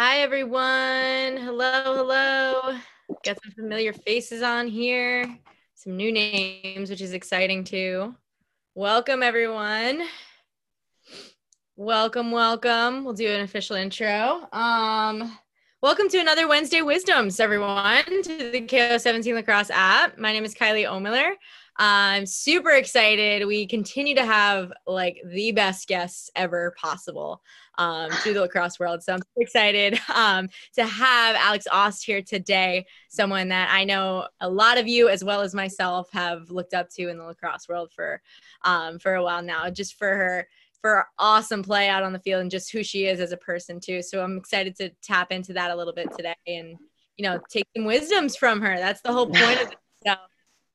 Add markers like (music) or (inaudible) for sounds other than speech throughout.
Hi, everyone. Hello, hello. Got some familiar faces on here, some new names, which is exciting too. Welcome, everyone. Welcome, welcome. We'll do an official intro. Um, welcome to another Wednesday Wisdoms, everyone, to the KO17 Lacrosse app. My name is Kylie Ohlmiller. I'm super excited. We continue to have like the best guests ever possible um, the lacrosse world. So I'm excited um, to have Alex Aust here today, someone that I know a lot of you, as well as myself, have looked up to in the lacrosse world for um, for a while now, just for her for awesome play out on the field and just who she is as a person too. So I'm excited to tap into that a little bit today and you know take some wisdoms from her. That's the whole point of it. So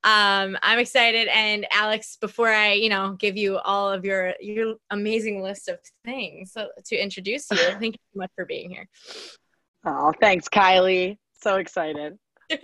um, I'm excited. And Alex, before I, you know, give you all of your your amazing list of things to introduce you, (laughs) thank you so much for being here. Oh, thanks, Kylie. So excited. (laughs)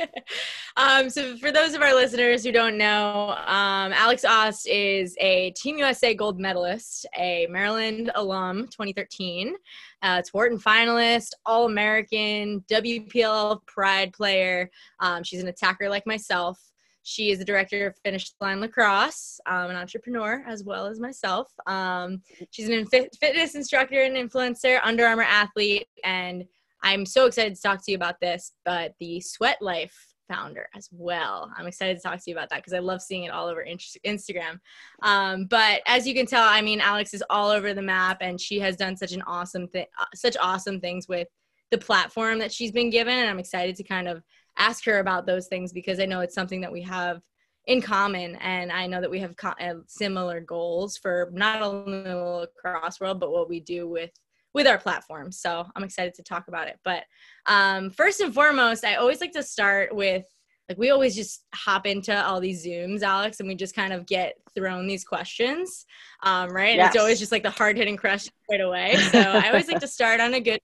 um, so, for those of our listeners who don't know, um, Alex Aust is a Team USA gold medalist, a Maryland alum, 2013, uh, Tewaaraton finalist, All American, WPL Pride player. Um, she's an attacker like myself. She is the director of Finish Line Lacrosse, um, an entrepreneur as well as myself. Um, she's an fitness instructor and influencer, Under Armour athlete, and I'm so excited to talk to you about this, but the Sweat Life founder as well. I'm excited to talk to you about that because I love seeing it all over Instagram. Um, but as you can tell, I mean, Alex is all over the map, and she has done such an awesome thing, uh, such awesome things with the platform that she's been given, and I'm excited to kind of ask her about those things because I know it's something that we have in common and i know that we have co- uh, similar goals for not only the lacrosse world but what we do with with our platform. So i'm excited to talk about it. But um, first and foremost i always like to start with like we always just hop into all these zooms alex and we just kind of get thrown these questions um, right? Yes. it's always just like the hard hitting question right away. So i always like to start on a good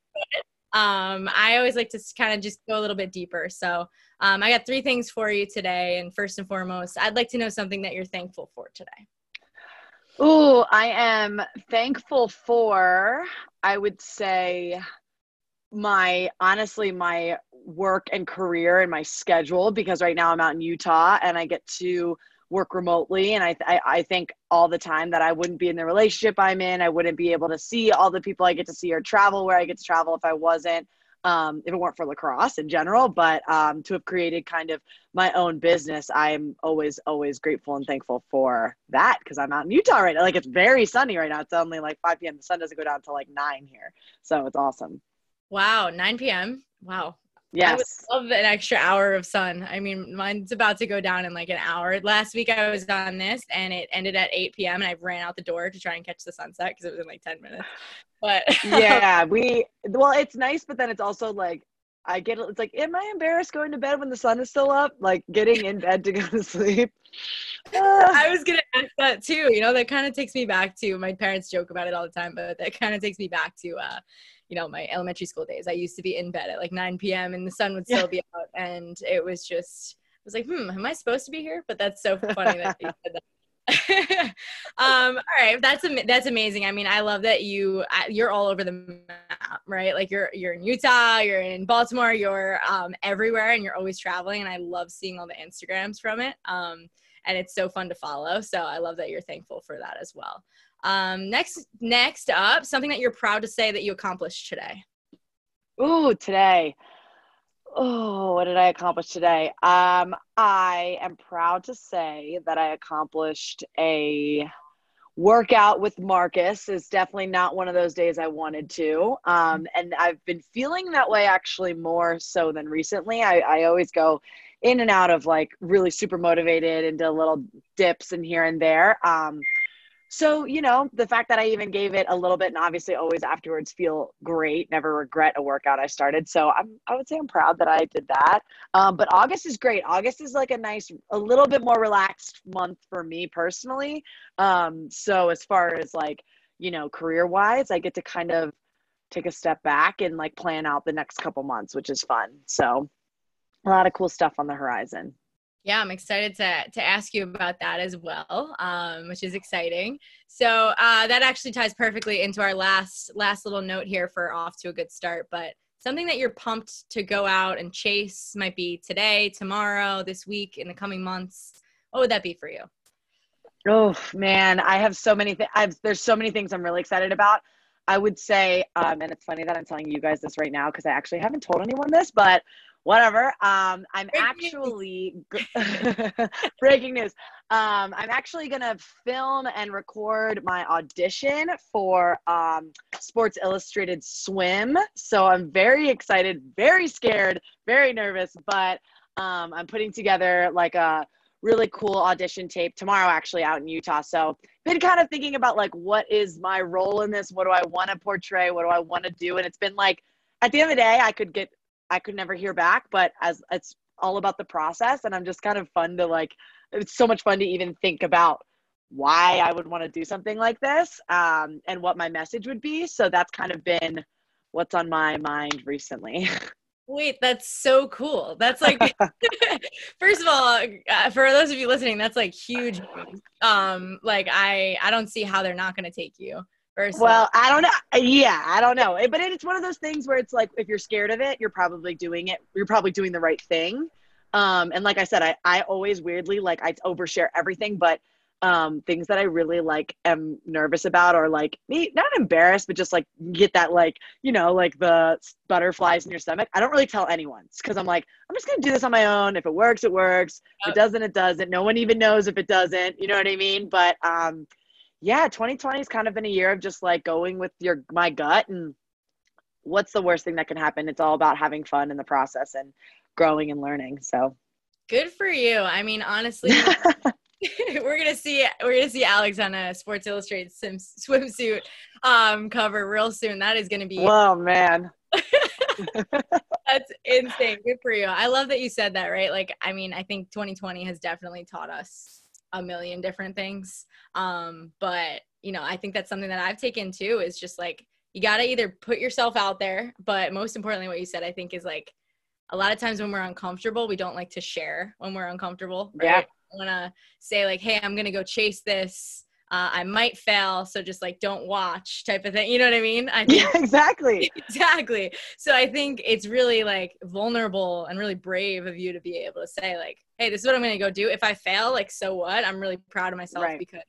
um, I always like to kind of just go a little bit deeper. So um, I got three things for you today. And first and foremost, I'd like to know something that you're thankful for today. Oh, I am thankful for, I would say, my honestly, my work and career and my schedule because right now I'm out in Utah and I get to work remotely. And I, I, I think all the time that i wouldn't be in the relationship i'm in i wouldn't be able to see all the people i get to see or travel where i get to travel if i wasn't um, if it weren't for lacrosse in general. But um, to have created kind of my own business i'm always always grateful and thankful for that because i'm out in utah right now. Like it's very sunny right now. It's only like 5 p.m the sun doesn't go down until like 9 here. So it's awesome. Wow 9 p.m wow Yes. I would love an extra hour of sun. I mean, mine's about to go down in like an hour. Last week I was on this and it ended at 8 p.m. and I ran out the door to try and catch the sunset because it was in like 10 minutes. But (laughs) yeah, we, well, it's nice, but then it's also like, I get it's like, am I embarrassed going to bed when the sun is still up? Like getting in bed to go to sleep. (laughs) I was gonna ask that too. You know, that kind of takes me back to my parents joke about it all the time, but that kind of takes me back to uh, you know my elementary school days. I used to be in bed at like 9 p.m and the sun would still yeah. be out and it was just i was like hmm am i supposed to be here? But that's so funny that you said that. (laughs) Um all right that's am- that's amazing. I mean i love that you you're all over the map right? Like you're you're in utah you're in baltimore you're um everywhere and you're always traveling and i love seeing all the instagrams from it um and it's so fun to follow. So i love that you're thankful for that as well um, next, next up, something that you're proud to say that you accomplished today. Ooh, today. Oh, what did I accomplish today? Um, I am proud to say that I accomplished a workout with Marcus. Is definitely not one of those days I wanted to. Um, and I've been feeling that way actually more so than recently. I, I always go in and out of like really super motivated into little dips and here and there. Um, so you know the fact that i even gave it a little bit and obviously always afterwards feel great never regret a workout i started. So i'm i would say i'm proud that i did that. Um, but august is great. August is like a nice a little bit more relaxed month for me personally. Um, so as far as like you know career wise i get to kind of take a step back and like plan out the next couple months which is fun. So a lot of cool stuff on the horizon yeah, I'm excited to to ask you about that as well, um, which is exciting. So uh, that actually ties perfectly into our last last little note here for off to a good start. But something that you're pumped to go out and chase might be today, tomorrow, this week, in the coming months. What would that be for you? Oh man, I have so many things. There's so many things I'm really excited about. I would say, um, and it's funny that I'm telling you guys this right now because I actually haven't told anyone this, but whatever. Um, I'm breaking actually (laughs) breaking news. Um, I'm actually gonna film and record my audition for um, Sports Illustrated Swim. So I'm very excited, very scared, very nervous, but um, I'm putting together like a really cool audition tape tomorrow actually out in Utah. So been kind of thinking about like what is my role in this? What do I want to portray? What do I want to do? And it's been like at the end of the day, I could get I could never hear back, but as it's all about the process and I'm just kind of fun to like it's so much fun to even think about why I would want to do something like this um, and what my message would be. So that's kind of been what's on my mind recently. (laughs) Wait, that's so cool. That's like, (laughs) (laughs) first of all, uh, for those of you listening, that's like huge. Um, like I, I don't see how they're not going to take you. First well, I don't know. Yeah, I don't know. But it's one of those things where it's like, if you're scared of it, you're probably doing it. You're probably doing the right thing. Um, and like I said, I, I always weirdly like I overshare everything, but um, things that I really like am nervous about or like me not embarrassed, but just like get that like, you know, like the butterflies in your stomach. I don't really tell anyone because I'm like, I'm just gonna do this on my own. If it works, it works. If it doesn't, it doesn't. No one even knows if it doesn't. You know what I mean? But um yeah, 2020 has kind of been a year of just like going with your my gut and what's the worst thing that can happen? It's all about having fun in the process and growing and learning. So good for you. I mean, honestly, (laughs) (laughs) we're gonna see we're gonna see Alex on a Sports Illustrated swim, swimsuit um, cover real soon. That is gonna be. Oh man. (laughs) That's insane. Good for you. I love that you said that. Right? Like, I mean, I think 2020 has definitely taught us a million different things. Um, but you know, I think that's something that I've taken too. Is just like you got to either put yourself out there, but most importantly, what you said, I think, is like a lot of times when we're uncomfortable, we don't like to share when we're uncomfortable. Right? Yeah want to say like, hey, I'm gonna go chase this. Uh, I might fail, so just like don't watch type of thing. You know what I mean? I (laughs) think, yeah, exactly. (laughs) exactly. So I think it's really like vulnerable and really brave of you to be able to say like, hey, this is what I'm gonna go do. If I fail, like so what? I'm really proud of myself right. because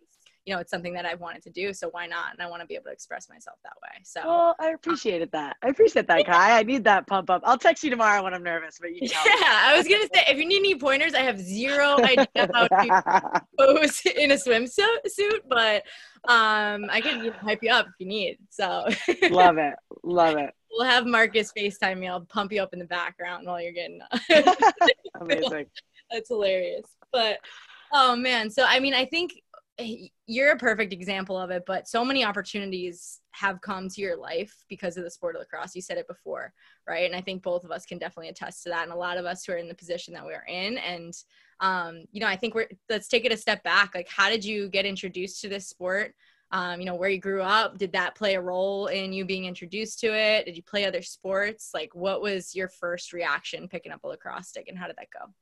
you know, it's something that I've wanted to do. So why not? And I want to be able to express myself that way. So well, I appreciated that. I appreciate that, Kai. I need that pump up. I'll text you tomorrow when I'm nervous. But (laughs) yeah, I was gonna say if you need any pointers, I have zero idea how to (laughs) pose in a swimsuit, but um, I can hype you up if you need. So love it, (laughs) love it. We'll have Marcus FaceTime me. I'll pump you up in the background while you're getting. Amazing. That's hilarious. But oh man, so I mean, I think you're a perfect example of it, but so many opportunities have come to your life because of the sport of lacrosse. You said it before, right? And I think both of us can definitely attest to that. And a lot of us who are in the position that we're in. And, um, you know, I think we're, let's take it a step back. Like, how did you get introduced to this sport? Um, you know, where you grew up, did that play a role in you being introduced to it? Did you play other sports? Like, what was your first reaction picking up a lacrosse stick and how did that go?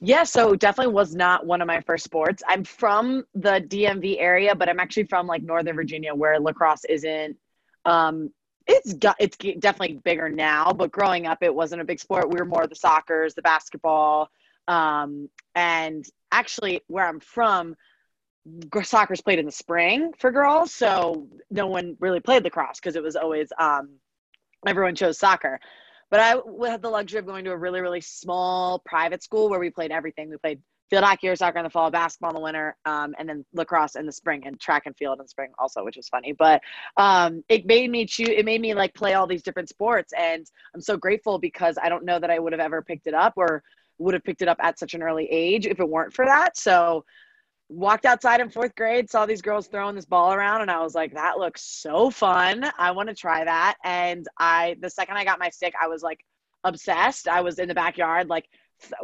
Yeah, so definitely was not one of my first sports. I'm from the DMV area, but I'm actually from like Northern Virginia where lacrosse isn't um it's it's definitely bigger now, but growing up it wasn't a big sport. We were more the soccer's, the basketball, um, and actually where I'm from, soccer's played in the spring for girls, so no one really played lacrosse because it was always um, everyone chose soccer. But I had the luxury of going to a really, really small private school where we played everything. We played field hockey or soccer in the fall, basketball in the winter, um, and then lacrosse in the spring and track and field in spring also, which was funny. But um, it made me choose. It made me like play all these different sports, and I'm so grateful because I don't know that I would have ever picked it up or would have picked it up at such an early age if it weren't for that. So walked outside in fourth grade, saw these girls throwing this ball around, and I was like, that looks so fun. I want to try that. And I, the second I got my stick, I was like obsessed. I was in the backyard, like,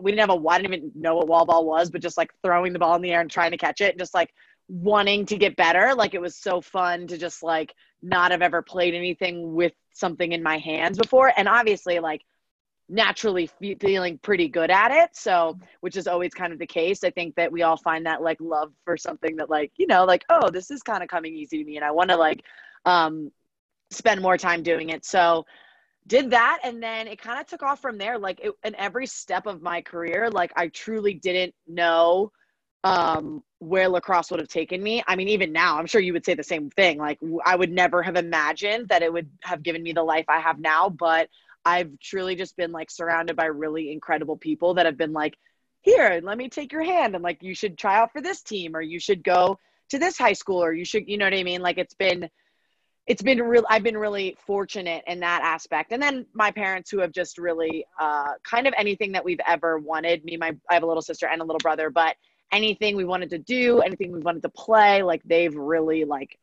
we didn't have a a, I didn't even know what wall ball was, but just like throwing the ball in the air and trying to catch it, and just like wanting to get better. Like, it was so fun to just like not have ever played anything with something in my hands before. And obviously, like, naturally feeling pretty good at it so which is always kind of the case. I think that we all find that like love for something that like you know like oh this is kind of coming easy to me and i want to like um spend more time doing it. So did that and then it kind of took off from there. Like it, in every step of my career like i truly didn't know um where lacrosse would have taken me. I mean even now i'm sure you would say the same thing. Like i would never have imagined that it would have given me the life i have now but i've truly just been like surrounded by really incredible people that have been like here let me take your hand and like you should try out for this team or you should go to this high school or you should you know what i mean? Like it's been it's been real i've been really fortunate in that aspect. And then my parents who have just really uh, kind of anything that we've ever wanted me my i have a little sister and a little brother but anything we wanted to do anything we wanted to play like they've really like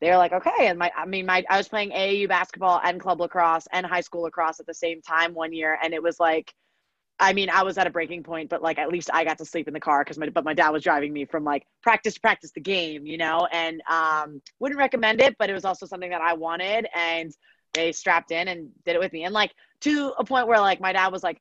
they're like okay and my i mean my i was playing aau basketball and club lacrosse and high school lacrosse at the same time one year and it was like I mean, I was at a breaking point, but like at least I got to sleep in the car because my but my dad was driving me from like practice to practice the game, you know, and um, wouldn't recommend it, but it was also something that I wanted, and they strapped in and did it with me, and like to a point where like my dad was like,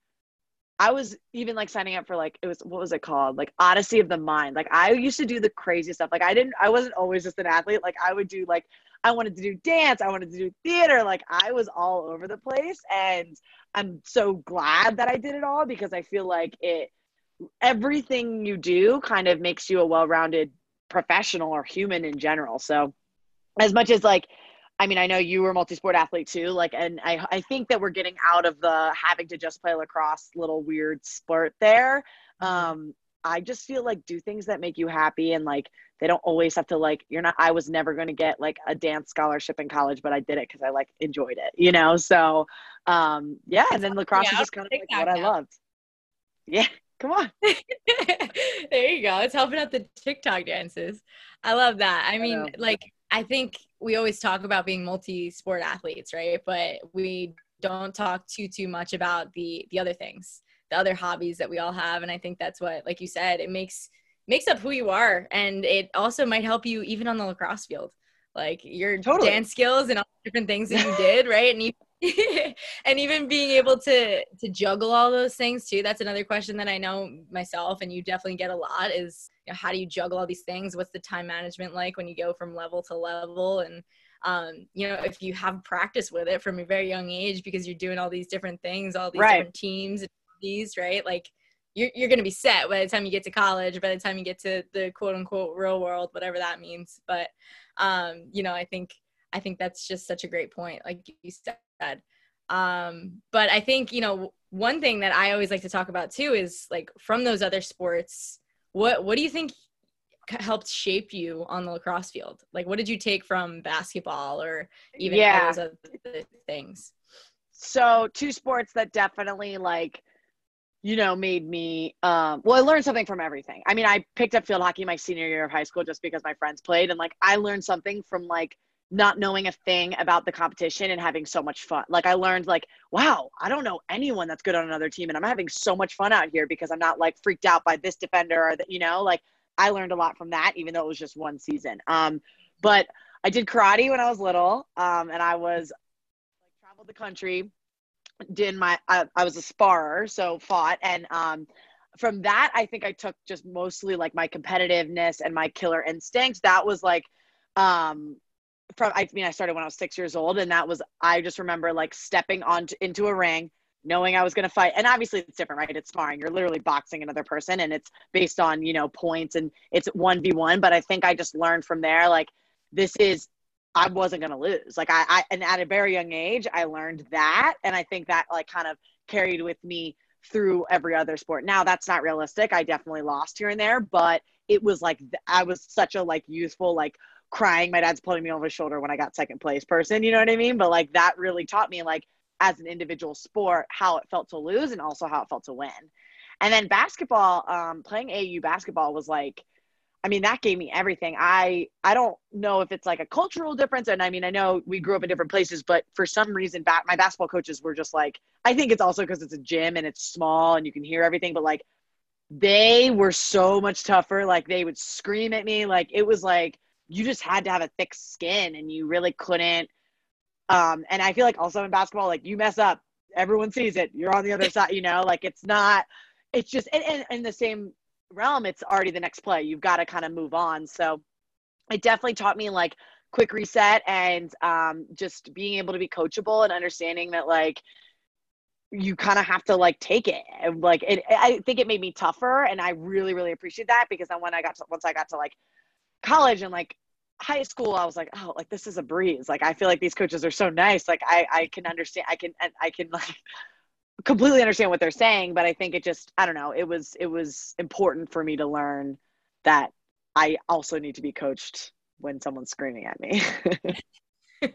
I was even like signing up for like it was what was it called like Odyssey of the Mind. Like I used to do the crazy stuff. Like I didn't I wasn't always just an athlete. Like I would do like I wanted to do dance, I wanted to do theater. Like I was all over the place and I'm so glad that I did it all because I feel like it everything you do kind of makes you a well-rounded professional or human in general. So as much as like I mean, I know you were a multi-sport athlete too, like, and I, I think that we're getting out of the having to just play lacrosse little weird sport there. Mm-hmm. Um, I just feel like do things that make you happy and like they don't always have to like you're not I was never going to get like a dance scholarship in college but I did it cuz I like enjoyed it you know so um yeah and then lacrosse yeah, is just kind of like what now. I loved yeah (laughs) come on (laughs) there you go it's helping out the TikTok dances I love that I mean I like I think we always talk about being multi-sport athletes right? But we don't talk too too much about the the other things the other hobbies that we all have. And i think that's what like you said it makes makes up who you are. And it also might help you even on the lacrosse field. Like your totally. dance skills and all the different things that you (laughs) did right? And you (laughs) and even being able to to juggle all those things too that's another question that i know myself and you definitely get a lot is you know, how do you juggle all these things what's the time management like when you go from level to level and um, you know if you have practice with it from a very young age because you're doing all these different things all these right. different teams and these, right? Like you're, you're going to be set by the time you get to college, by the time you get to the quote unquote real world, whatever that means. But, um, you know, I think, I think that's just such a great point, like you said. Um, but I think, you know, one thing that I always like to talk about too is like from those other sports, what, what do you think helped shape you on the lacrosse field? Like, what did you take from basketball or even yeah. those other things? So, two sports that definitely like you know, made me, um, well, I learned something from everything. I mean, I picked up field hockey my senior year of high school just because my friends played. And like, I learned something from like not knowing a thing about the competition and having so much fun. Like, I learned, like, wow, I don't know anyone that's good on another team. And I'm having so much fun out here because I'm not like freaked out by this defender or that, you know, like, I learned a lot from that, even though it was just one season. Um, but I did karate when I was little, um, and I was like traveled the country did my I, I was a sparrer so fought and um from that i think i took just mostly like my competitiveness and my killer instincts that was like um from i mean i started when i was six years old and that was i just remember like stepping on into a ring knowing i was going to fight and obviously it's different right it's sparring you're literally boxing another person and it's based on you know points and it's 1v1 but i think i just learned from there like this is I wasn't going to lose. Like I, I, and at a very young age, I learned that. And I think that like kind of carried with me through every other sport. Now that's not realistic. I definitely lost here and there, but it was like, I was such a like youthful, like crying. My dad's pulling me over his shoulder when I got second place person. You know what I mean? But like that really taught me like as an individual sport, how it felt to lose and also how it felt to win. And then basketball, um, playing AAU basketball was like, I mean, that gave me everything. I I don't know if it's like a cultural difference, and I mean, I know we grew up in different places, but for some reason, back my basketball coaches were just like. I think it's also because it's a gym and it's small and you can hear everything, but like they were so much tougher. Like they would scream at me. Like it was like you just had to have a thick skin, and you really couldn't. Um, and I feel like also in basketball, like you mess up, everyone sees it. You're on the other (laughs) side, you know. Like it's not. It's just and, and, and the same realm, it's already the next play. You've got to kind of move on. So it definitely taught me like quick reset and um, just being able to be coachable and understanding that like you kind of have to like take it and like it i think it made me tougher and i really really appreciate that because then when i got to once i got to like college and like high school i was like oh like this is a breeze. Like i feel like these coaches are so nice. Like i i can understand i can i can (laughs) like completely understand what they're saying but i think it just i don't know it was it was important for me to learn that i also need to be coached when someone's screaming at me. (laughs)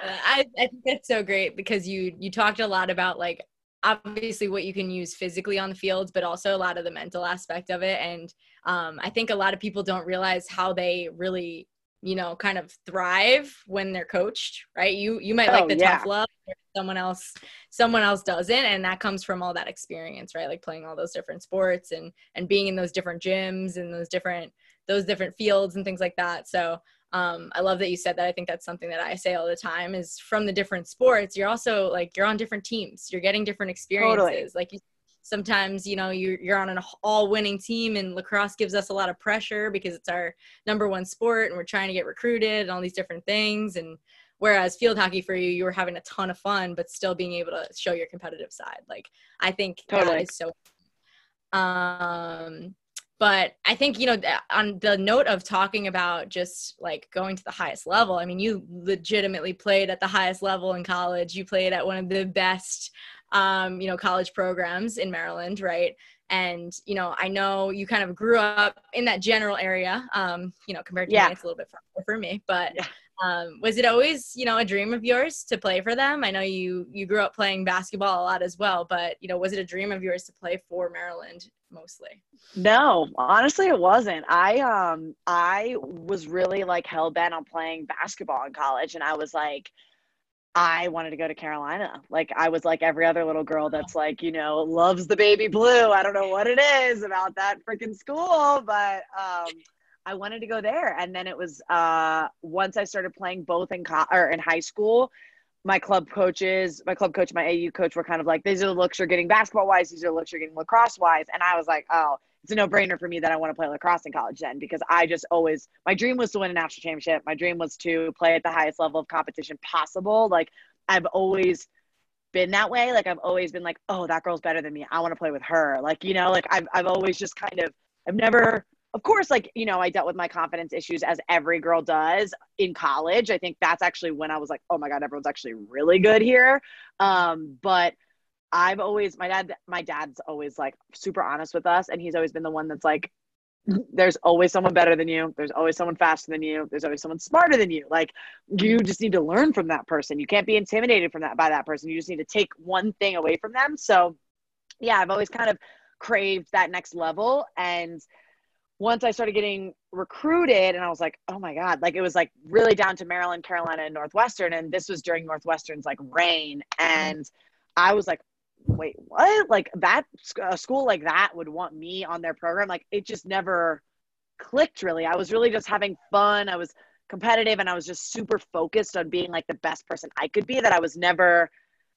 Uh, I, I think that's so great because you you talked a lot about like obviously what you can use physically on the field but also a lot of the mental aspect of it. And um, i think a lot of people don't realize how they really you know kind of thrive when they're coached right? You you might oh, like the yeah. tough love someone else someone else doesn't. And that comes from all that experience right? Like playing all those different sports and and being in those different gyms and those different those different fields and things like that. So um, i love that you said that. I think that's something that i say all the time is from the different sports you're also like you're on different teams. You're getting different experiences. Totally. like you, sometimes you know you're, you're on an all winning team and lacrosse gives us a lot of pressure because it's our number one sport and we're trying to get recruited and all these different things. And whereas field hockey for you you were having a ton of fun but still being able to show your competitive side. Like i think totally. that is so um but i think you know on the note of talking about just like going to the highest level i mean you legitimately played at the highest level in college you played at one of the best um, you know college programs in maryland right and you know i know you kind of grew up in that general area um, you know compared to yeah. me it's a little bit far for me but yeah. Um, was it always you know a dream of yours to play for them i know you you grew up playing basketball a lot as well but you know was it a dream of yours to play for maryland mostly? No, honestly it wasn't. I um I was really like hell bent on playing basketball in college and I was like I wanted to go to Carolina. Like I was like every other little girl that's like, you know, loves the baby blue. I don't know what it is about that freaking school, but um I wanted to go there. And then it was uh once I started playing both in co- or in high school, my club coaches, my club coach, my AAU coach were kind of like, these are the looks you're getting basketball wise, these are the looks you're getting lacrosse wise. And I was like, oh, it's a no brainer for me that I want to play lacrosse in college then because I just always, my dream was to win a national championship. My dream was to play at the highest level of competition possible. Like I've always been that way. Like I've always been like, oh, that girl's better than me. I want to play with her. Like, you know, like I've, I've always just kind of, I've never of course, like, you know, I dealt with my confidence issues as every girl does in college. I think that's actually when I was like, oh my God, everyone's actually really good here. Um, but I've always, my dad, my dad's always like super honest with us. And he's always been the one that's like, there's always someone better than you. There's always someone faster than you. There's always someone smarter than you. Like you just need to learn from that person. You can't be intimidated from that by that person. You just need to take one thing away from them. So yeah, I've always kind of craved that next level. And once I started getting recruited and I was like, oh my God, like it was like really down to Maryland, Carolina, and Northwestern. And this was during Northwestern's like reign. And I was like, wait, what? Like that, a school like that would want me on their program. Like it just never clicked really. I was really just having fun. I was competitive and I was just super focused on being like the best person I could be that I was never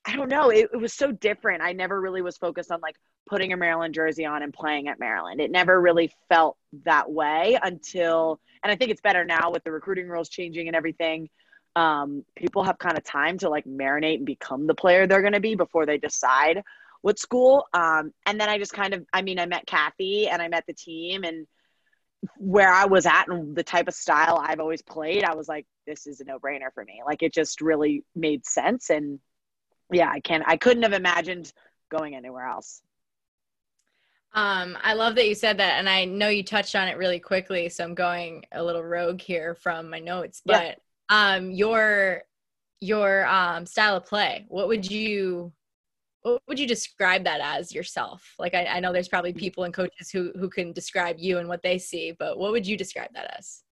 I don't know. It, it, was so different. I never really was focused on like putting a Maryland jersey on and playing at Maryland. It never really felt that way until, and I think it's better now with the recruiting rules changing and everything. Um, people have kind of time to like marinate and become the player they're going to be before they decide what school. Um, and then I just kind of, I mean, I met Cathy and I met the team and where I was at and the type of style I've always played, I was like, this is a no brainer for me. Like it just really made sense. And yeah, I can't, I couldn't have imagined going anywhere else. Um, I love that you said that, and I know you touched on it really quickly, so I'm going a little rogue here from my notes. But yeah. um, your your um, style of play, what would you what would you describe that as yourself? Like, I, I know there's probably people and coaches who who can describe you and what they see, but what would you describe that as?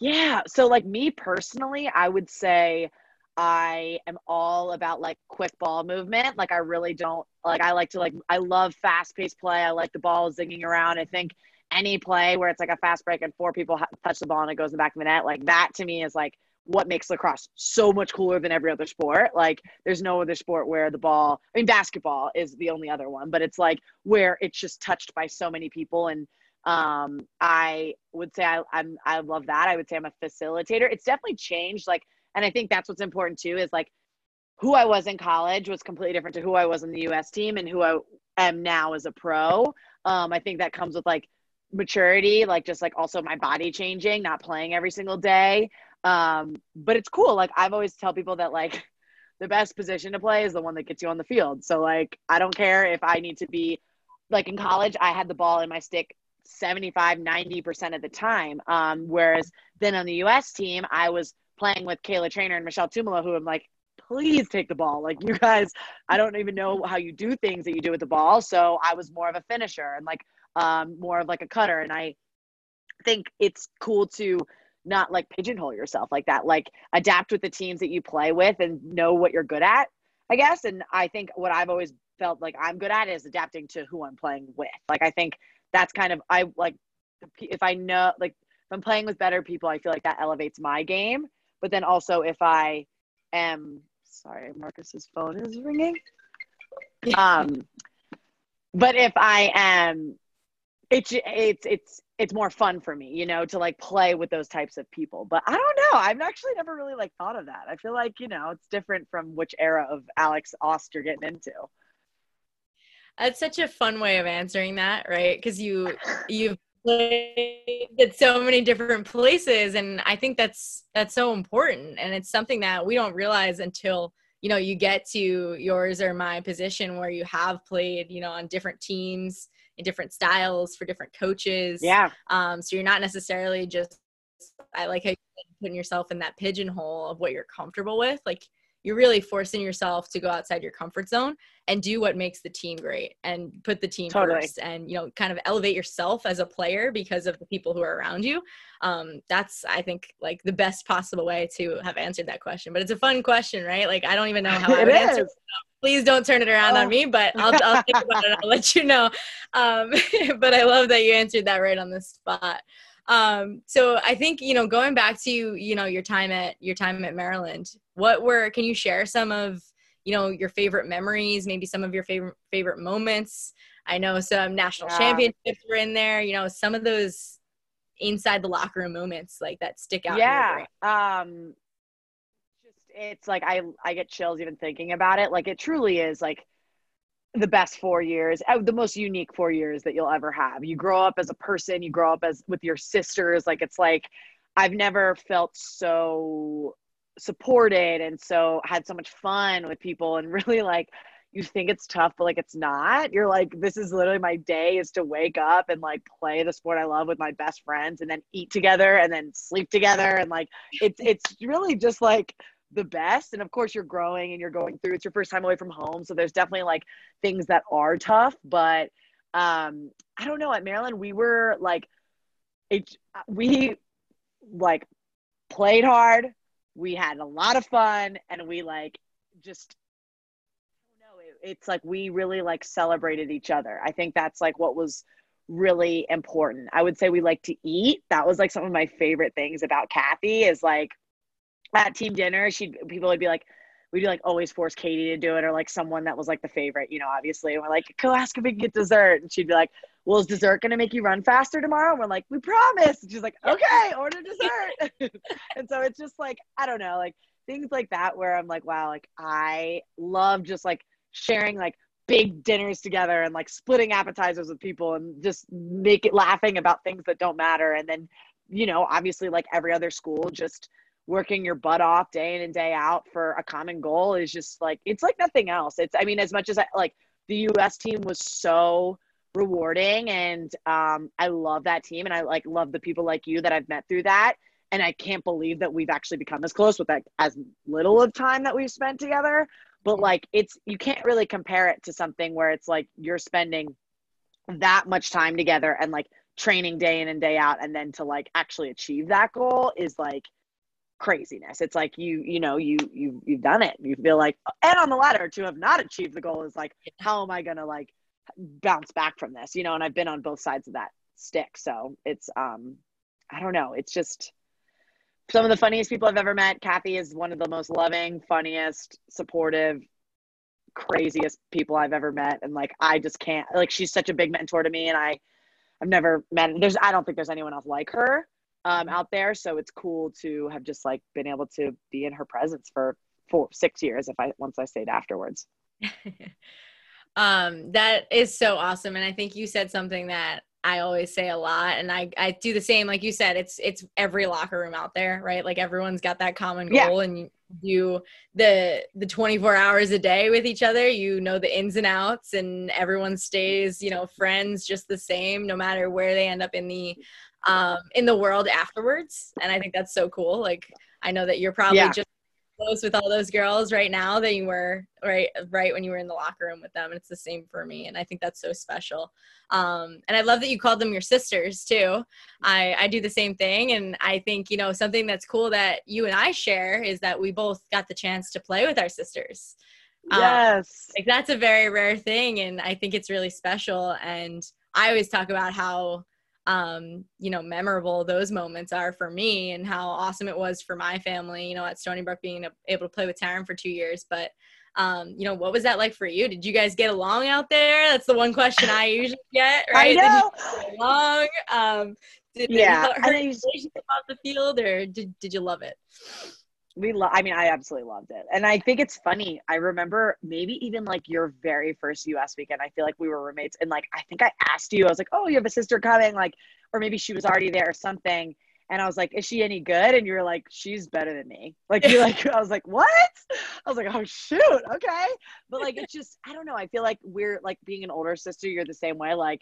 Yeah, so like me personally, I would say I am all about like quick ball movement. Like I really don't like I like to like I love fast paced play. I like the ball zinging around. I think any play where it's like a fast break and four people touch the ball and it goes in the back of the net, like that to me is like what makes lacrosse so much cooler than every other sport. Like there's no other sport where the ball, I mean basketball is the only other one, but it's like where it's just touched by so many people and Um, I would say I, I'm I love that. I would say I'm a facilitator. It's definitely changed. Like, and I think that's what's important too. Is like who I was in college was completely different to who I was in the U.S. team and who I am now as a pro. Um, I think that comes with like maturity, like just like also my body changing, not playing every single day. Um, but it's cool. Like I've always tell people that like (laughs) the best position to play is the one that gets you on the field. So like I don't care if I need to be like in college, I had the ball in my stick 75, 90% of the time. Um, whereas then on the US team, I was playing with Kayla Treanor and Michelle Tumolo, who I'm like, please take the ball. Like you guys, I don't even know how you do things that you do with the ball. So I was more of a finisher and like um, more of like a cutter. And I think it's cool to not like pigeonhole yourself like that. Like adapt with the teams that you play with and know what you're good at, I guess. And I think what I've always felt like I'm good at is adapting to who I'm playing with. Like I think that's kind of I like if I know like if I'm playing with better people, I feel like that elevates my game. But then also if I am sorry, Marcus's phone is ringing. Um, but if I am, it's it's it's it's more fun for me, you know, to like play with those types of people. But I don't know. I've actually never really like thought of that. I feel like you know it's different from which era of Alex Aust you're getting into. That's such a fun way of answering that, right? Because you you've at so many different places, and I think that's that's so important, and it's something that we don't realize until you know you get to yours or my position where you have played, you know, on different teams in different styles for different coaches. Yeah. Um, so you're not necessarily just I like how you're putting yourself in that pigeonhole of what you're comfortable with. Like you're really forcing yourself to go outside your comfort zone and do what makes the team great and put the team totally. first and you know kind of elevate yourself as a player because of the people who are around you um, that's i think like the best possible way to have answered that question but it's a fun question right like i don't even know how (laughs) i would is. answer please don't turn it around oh. on me but i'll, I'll think about it i'll let you know um, (laughs) but i love that you answered that right on the spot um, so I think you know going back to you know your time at your time at Maryland, what were can you share some of you know your favorite memories, maybe some of your favorite favorite moments? I know some national yeah. championships were in there. You know some of those inside the locker room moments like that stick out. Yeah. Um, just it's like I I get chills even thinking about it. Like it truly is like the best four years, uh, the most unique four years that you'll ever have. You grow up as a person, you grow up as with your sisters. Like it's like I've never felt so supported and so had so much fun with people and (laughs) really like you think it's tough but like it's not. You're like this is literally my day is to wake up and like play the sport i love with my best friends and then eat together and then sleep together and like it's it's really just like the best. And of course you're growing and you're going through it's your first time away from home so there's definitely like things that are tough but um i don't know at maryland we were like it we like played hard we had a lot of fun and we like just know it, it's like we really like celebrated each other i think that's like what was really important i would say we like to eat that was like some of my favorite things about cathy is like at team dinner, she people would be like, we'd like always force Katie to do it or like someone that was like the favorite, you know, obviously. And we're like, go ask if we can get dessert. And she'd be like, well, is dessert going to make you run faster tomorrow? And we're like, we promise. And she's like, okay, order (laughs) dessert. (laughs) and so it's just like, I don't know, like things like that where I'm like, wow, like I love just like sharing like big dinners together and like splitting appetizers with people and just make it laughing about things that don't matter. And then, you know, obviously like every other school, just – working your butt off day in and day out for a common goal is just like it's like nothing else. It's I mean as much as I like the US team was so rewarding and um I love that team and I like love the people like you that I've met through that and I can't believe that we've actually become as close with that as little of time that we've spent together but like it's you can't really compare it to something where it's like you're spending that much time together and like training day in and day out and then to like actually achieve that goal is like craziness. It's like you, you know, you you you've done it. You feel like, and on the ladder to have not achieved the goal is like, how am I gonna like bounce back from this? You know, and I've been on both sides of that stick. So it's um, I don't know. It's just some of the funniest people I've ever met. Cathy is one of the most loving, funniest, supportive, craziest people I've ever met. And like I just can't like she's such a big mentor to me and I I've never met. There's I don't think there's anyone else like her um, out there. So it's cool to have just like been able to be in her presence for four six years if I once I stayed afterwards. (laughs) um, that is so awesome, and I think you said something that I always say a lot and I, I do the same. Like you said it's it's every locker room out there right? Like everyone's got that common goal yeah. and you do the the 24 hours a day with each other. You know the ins and outs and everyone stays you know friends just the same no matter where they end up in the um in the world afterwards. And I think that's so cool. Like I know that you're probably yeah. just close with all those girls right now that you were right right when you were in the locker room with them and it's the same for me and i think that's so special. Um, and i love that you called them your sisters too. I i do the same thing and i think you know something that's cool that you and i share is that we both got the chance to play with our sisters. Um, yes. um, like that's a very rare thing and i think it's really special and i always talk about how um, you know, memorable those moments are for me and how awesome it was for my family, you know, at Stony Brook being able to play with Taryn for two years. But, um, you know, what was that like for you? Did you guys get along out there? That's the one question I usually (laughs) get, right? I know. Did you get along? Um, did yeah. hurt off the field or did, did you love it? We love i mean i absolutely loved it. And i think it's funny i remember maybe even like your very first us weekend i feel like we were roommates and like i think i asked you i was like oh you have a sister coming like or maybe she was already there or something. And i was like is she any good? And you were like she's better than me. Like you like (laughs) i was like what? I was like oh shoot okay. But like it's just i don't know i feel like we're like being an older sister you're the same way like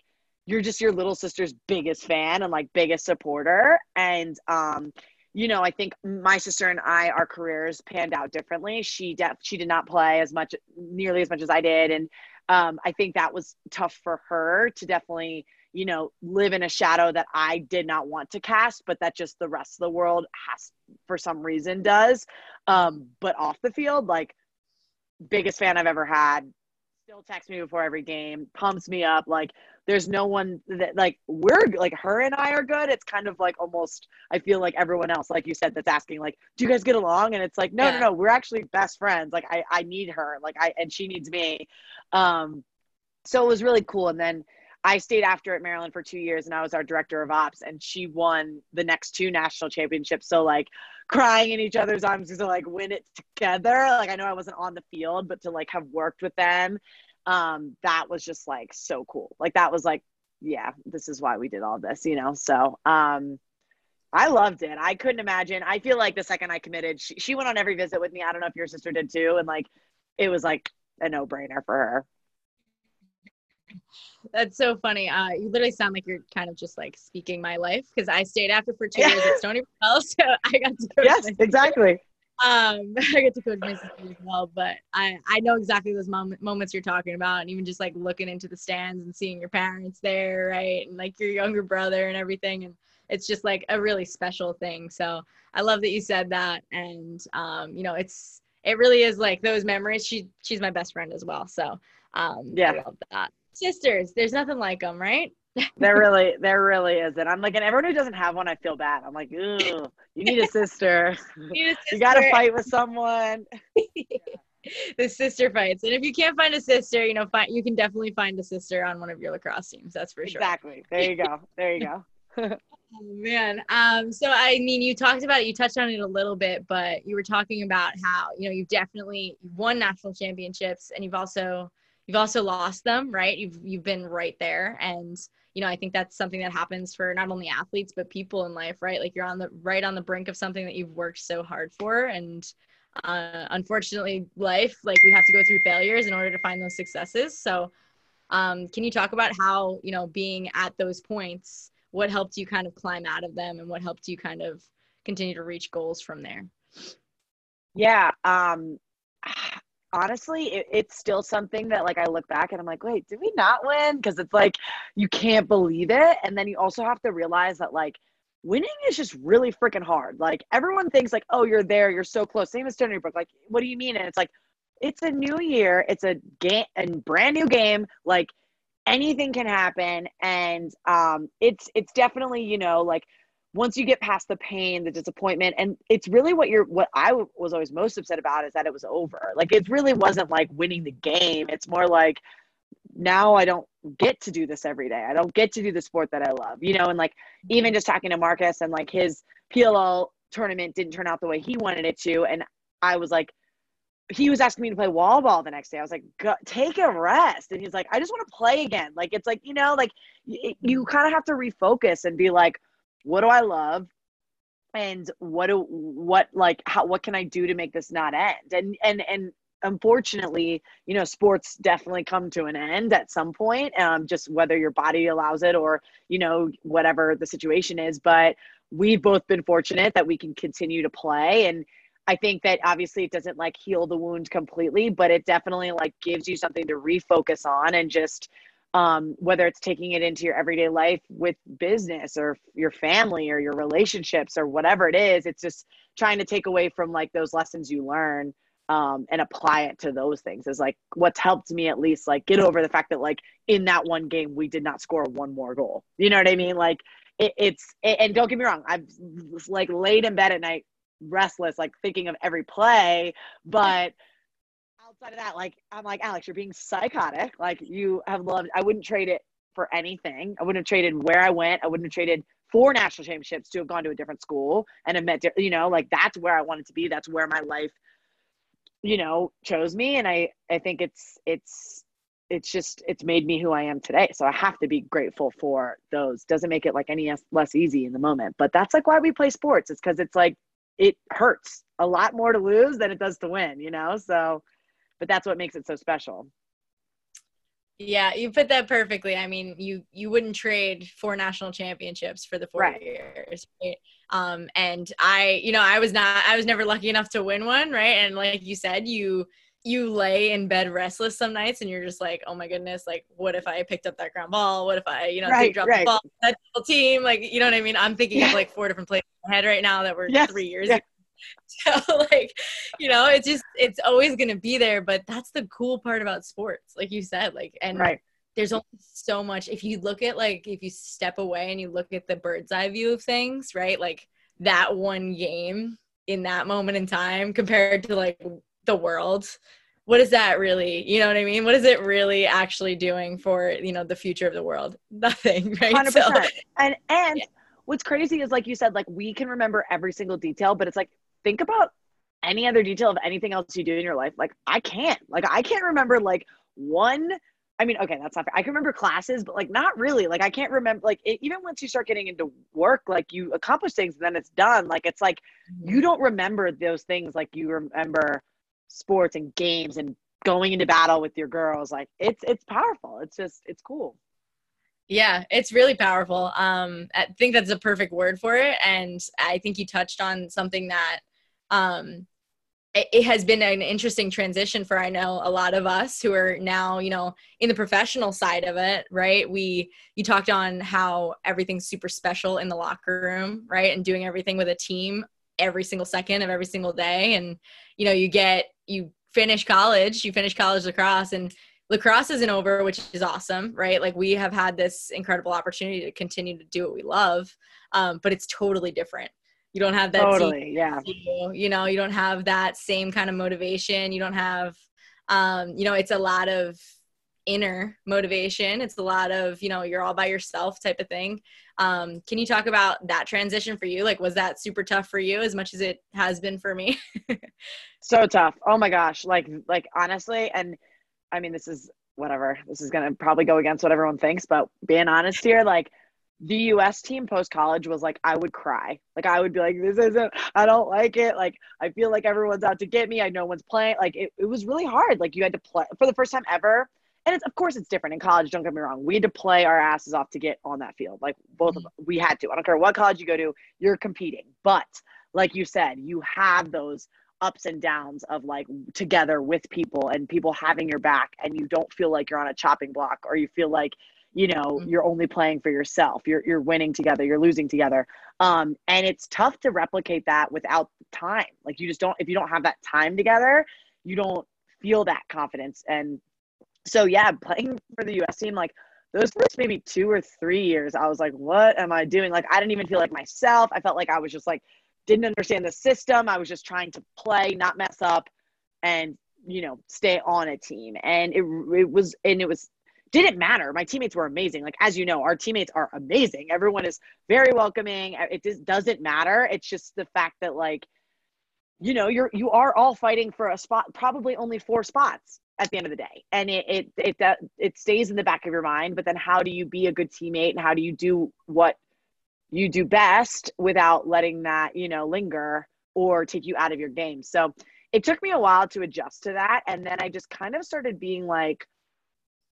you're just your little sister's biggest fan and like biggest supporter. And um you know, I think my sister and I, our careers panned out differently. She def- she did not play as much, nearly as much as I did, and um, I think that was tough for her to definitely, you know, live in a shadow that I did not want to cast, but that just the rest of the world has, for some reason, does. Um, but off the field, like, biggest fan I've ever had. Still texts me before every game, pumps me up, like there's no one that like we're like her and I are good. It's kind of like almost I feel like everyone else, like you said, that's asking like, do you guys get along? And it's like, no, yeah. no, no, we're actually best friends. Like I I need her, like I and she needs me. Um, so it was really cool. And then I stayed after at Maryland for two years and I was our director of ops and she won the next two national championships. So like crying in each other's arms to like win it together. Like I know I wasn't on the field, but to like have worked with them um, that was just like so cool. Like that was like, yeah, this is why we did all this, you know? So, um, I loved it. I couldn't imagine. I feel like the second I committed, she, she went on every visit with me. I don't know if your sister did too. And like, it was like a no brainer for her. That's so funny. Uh, you literally sound like you're kind of just like speaking my life because I stayed after for two years at Stony Brook, so I got to go. Yes, exactly. Um (laughs) i get to coach my sister as well but i i know exactly those mom- moments you're talking about and even just like looking into the stands and seeing your parents there right and like your younger brother and everything and it's just like a really special thing. So i love that you said that and um you know it's it really is like those memories. She she's my best friend as well so um yeah. I love that sisters there's nothing like them right (laughs) there really there really isn't. I'm like, and everyone who doesn't have one, I feel bad. I'm like, ooh, you need a sister. (laughs) you, sister. (laughs) you gotta fight with someone. the sister fights. And if you can't find a sister, you know, find you can definitely find a sister on one of your lacrosse teams. That's for sure. Exactly. There you go. There you go. oh, man. Um, so I mean you talked about it, you touched on it a little bit, but you were talking about how, you know, you've definitely won national championships and you've also you've also lost them, right? You've you've been right there. And you know, I think that's something that happens for not only athletes but people in life, right? Like you're on the right on the brink of something that you've worked so hard for, and uh, unfortunately, life like we have to go through failures in order to find those successes. So, um, can you talk about how you know being at those points, what helped you kind of climb out of them, and what helped you kind of continue to reach goals from there? Yeah, um, honestly, it, it's still something that like I look back and I'm like, wait, did we not win? Because it's like you can't believe it. And then you also have to realize that like winning is just really freaking hard. Like everyone thinks like, oh, you're there, you're so close. Same as Stony Brook. Like, what do you mean? And it's like, it's a new year. It's a game, a brand new game. Like anything can happen, and um, it's it's definitely you know like once you get past the pain, the disappointment, and it's really what you're, what I was always most upset about is that it was over. Like it really wasn't like winning the game. It's more like now I don't get to do this every day. I don't get to do the sport that I love, you know, and like even just talking to Marcus and like his PLL tournament didn't turn out the way he wanted it to. And I was like, he was asking me to play wall ball the next day. I was like, take a rest. And he's like, I just want to play again. Like, it's like, you know, like y- you kind of have to refocus and be like, what do I love? And what do, what, like, how, what can I do to make this not end? And, and, and unfortunately, you know, sports definitely come to an end at some point, um, just whether your body allows it or, you know, whatever the situation is. But we've both been fortunate that we can continue to play. And I think that obviously it doesn't like heal the wound completely, but it definitely like gives you something to refocus on and just, um, whether it's taking it into your everyday life with business or your family or your relationships or whatever it is, it's just trying to take away from like those lessons you learn um, and apply it to those things is like what's helped me at least like get over the fact that like in that one game we did not score one more goal. You know what I mean? Like it, it's it, and don't get me wrong, I've like laid in bed at night restless, like thinking of every play, but outside of that, like I'm like Alex, you're being psychotic. Like you have loved. I wouldn't trade it for anything. I wouldn't have traded where I went. I wouldn't have traded four national championships to have gone to a different school and have met. You know, like that's where I wanted to be. That's where my life you know chose me and i i think it's it's it's just it's made me who i am today so i have to be grateful for those doesn't make it like any less easy in the moment but that's like why we play sports it's because it's like it hurts a lot more to lose than it does to win you know so but that's what makes it so special yeah, you put that perfectly. I mean, you you wouldn't trade four national championships for the four right. years, right? Um, and I, you know, I was not, I was never lucky enough to win one, right? And like you said, you you lay in bed restless some nights, and you're just like, oh my goodness, like what if I picked up that ground ball? What if I, you know, right, drop right. the ball? That team, like, you know what I mean? I'm thinking yeah. of like four different plays in my head right now that were yes. three years yeah. (laughs) so like you know it's just it's always going to be there but that's the cool part about sports like you said like and right. there's only so much if you look at like if you step away and you look at the bird's eye view of things right like that one game in that moment in time compared to like the world what is that really you know what i mean what is it really actually doing for you know the future of the world (laughs) nothing right 100% so, and and (laughs) yeah. what's crazy is like you said like we can remember every single detail but it's like think about any other detail of anything else you do in your life. Like I can't. Like I can't remember like one. I mean, okay, that's not fair. I can remember classes, but like not really. Like I can't remember. Like it, even once you start getting into work, like you accomplish things and then it's done. Like it's like mm-hmm. you don't remember those things like you remember sports and games and going into battle with your girls. Like it's it's powerful. It's just it's cool. Yeah, it's really powerful. Um, I think that's a perfect word for it, and I think you touched on something that um, it, it has been an interesting transition for I know a lot of us who are now you know in the professional side of it, right? We you talked on how everything's super special in the locker room, right, and doing everything with a team every single second of every single day, and you know you get you finish college, you finish college lacrosse, and lacrosse isn't over, which is awesome, right? Like we have had this incredible opportunity to continue to do what we love, um, but it's totally different. You don't have that totally, yeah. You, you know, you don't have that same kind of motivation. You don't have, um, you know, it's a lot of inner motivation. It's a lot of, you know, you're all by yourself type of thing. Um, can you talk about that transition for you? Like, was that super tough for you as much as it has been for me? (laughs) so tough. Oh my gosh. Like, like honestly, and I mean, this is whatever. This is going to probably go against what everyone thinks, but being honest here, like, the US team post college was like I would cry. Like I would be like, this isn't I don't like it. Like I feel like everyone's out to get me. I know one's playing. Like it, it was really hard. Like you had to play for the first time ever. And it's of course it's different in college, don't get me wrong. We had to play our asses off to get on that field. Like both mm-hmm. of us, we had to. I don't care what college you go to, you're competing. But like you said, you have those ups and downs of like together with people and people having your back and you don't feel like you're on a chopping block or you feel like you know mm-hmm. you're only playing for yourself. You're you're winning together. You're losing together. Um and it's tough to replicate that without time. Like you just don't if you don't have that time together you don't feel that confidence. And so yeah playing for the US team like those first maybe two or three years I was like what am I doing? Like I didn't even feel like myself. I felt like I was just like didn't understand the system. I was just trying to play not mess up and you know stay on a team. And it it was and it was didn't matter. My teammates were amazing. Like as you know, our teammates are amazing. Everyone is very welcoming. Uh, it just doesn't matter. It's just the fact that like you know, you're you are all fighting for a spot, probably only four spots at the end of the day. And it it it that it stays in the back of your mind, but then how do you be a good teammate and how do you do what you do best without letting that, you know, linger or take you out of your game. So it took me a while to adjust to that. And then I just kind of started being like,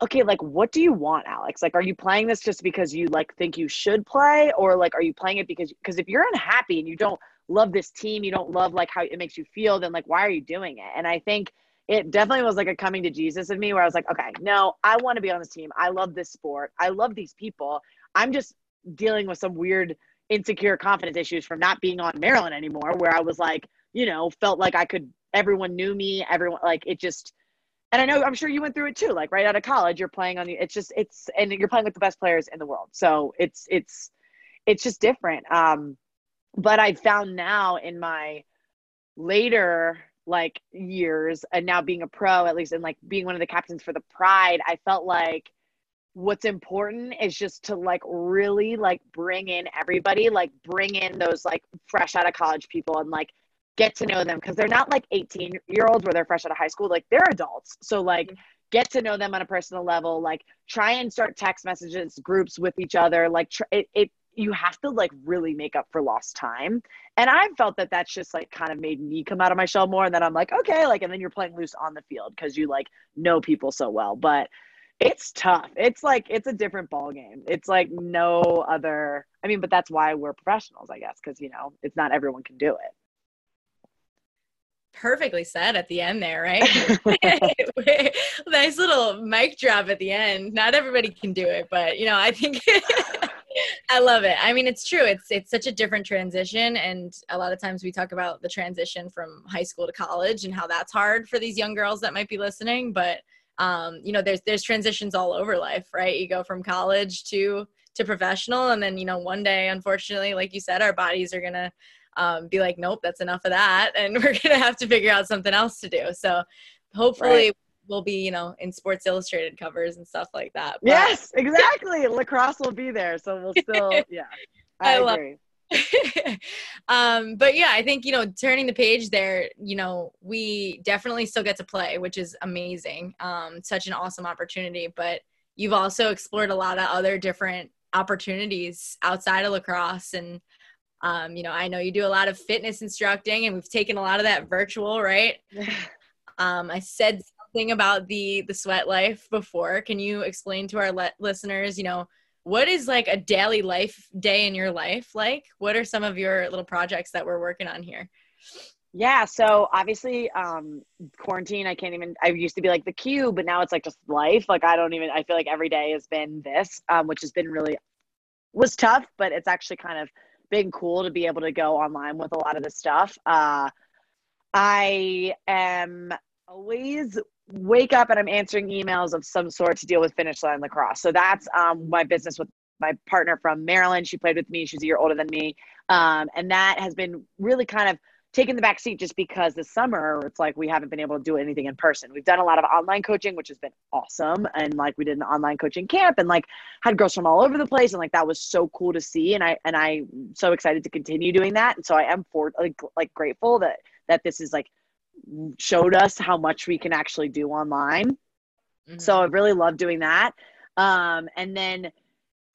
okay, like what do you want, Alex? Like, are you playing this just because you like think you should play? Or like are you playing it because because if you're unhappy and you don't love this team, you don't love like how it makes you feel, then like why are you doing it? And I think it definitely was like a coming to Jesus of me where I was like, okay, no, I want to be on this team. I love this sport. I love these people. I'm just dealing with some weird insecure confidence issues from not being on Maryland anymore, where I was like, you know, felt like I could, everyone knew me, everyone, like it just, and I know, I'm sure you went through it too. Like right out of college, you're playing on the, it's just, it's, and you're playing with the best players in the world. So it's, it's, it's just different. Um, but I found now in my later like years and now being a pro, at least, and like being one of the captains for the Pride, I felt like, what's important is just to like really like bring in everybody like bring in those like fresh out of college people and like get to know them because they're not like 18 year olds where they're fresh out of high school like they're adults so like get to know them on a personal level like try and start text messages groups with each other like tr- it, it you have to like really make up for lost time and i felt that that's just like kind of made me come out of my shell more and then i'm like okay like and then you're playing loose on the field because you like know people so well but it's tough. It's like it's a different ball game. It's like no other. I mean, but that's why we're professionals, I guess, because you know it's not everyone can do it. Perfectly said at the end there, right? (laughs) (laughs) nice little mic drop at the end. Not everybody can do it, but you know, I think (laughs) I love it. I mean, it's true. It's it's such a different transition, and a lot of times we talk about the transition from high school to college and how that's hard for these young girls that might be listening, but um, you know there's there's transitions all over life right you go from college to to professional and then you know one day unfortunately like you said our bodies are gonna um, be like nope that's enough of that (laughs) and we're gonna have to figure out something else to do so hopefully right. we'll be you know in sports illustrated covers and stuff like that but- yes exactly lacrosse will be there so we'll still (laughs) yeah i, I agree (laughs) um, but yeah, I think, you know, turning the page there, you know, we definitely still get to play, which is amazing. Um, such an awesome opportunity. But you've also explored a lot of other different opportunities outside of lacrosse. And, um, you know, I know you do a lot of fitness instructing and we've taken a lot of that virtual, right? (laughs) um, I said something about the the sweat life before. Can you explain to our le- listeners, you know, what is like a daily life day in your life like what are some of your little projects that we're working on here yeah so obviously um quarantine i can't even i used to be like the queue but now it's like just life like i don't even i feel like every day has been this um which has been really was tough but it's actually kind of been cool to be able to go online with a lot of this stuff uh i am always wake up and I'm answering emails of some sort to deal with finish line lacrosse. So that's um, my business with my partner from Maryland. She played with me. She's a year older than me. Um, and that has been really kind of taking the back seat just because this summer it's like we haven't been able to do anything in person. We've done a lot of online coaching, which has been awesome. And like we did an online coaching camp and like had girls from all over the place. And like that was so cool to see. And I and I'm so excited to continue doing that. And so I am for like like grateful that that this is like showed us how much we can actually do online. Mm-hmm. So I really love doing that. Um, and then,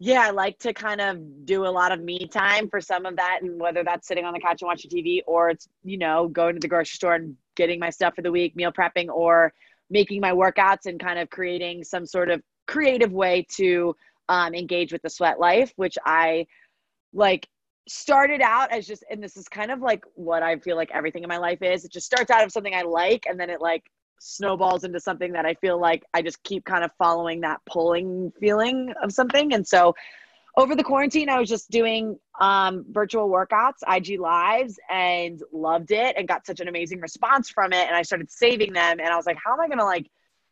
yeah, I like to kind of do a lot of me time for some of that, and whether that's sitting on the couch and watching TV, or it's you know going to the grocery store and getting my stuff for the week, meal prepping, or making my workouts and kind of creating some sort of creative way to um, engage with the sweat life, which I like started out as just and this is kind of like what I feel like everything in my life is. It just starts out of something I like and then it like snowballs into something that I feel like I just keep kind of following that pulling feeling of something. And so over the quarantine, I was just doing um, virtual workouts, IG lives, and loved it and got such an amazing response from it. And I started saving them, and I was like, how am I gonna like,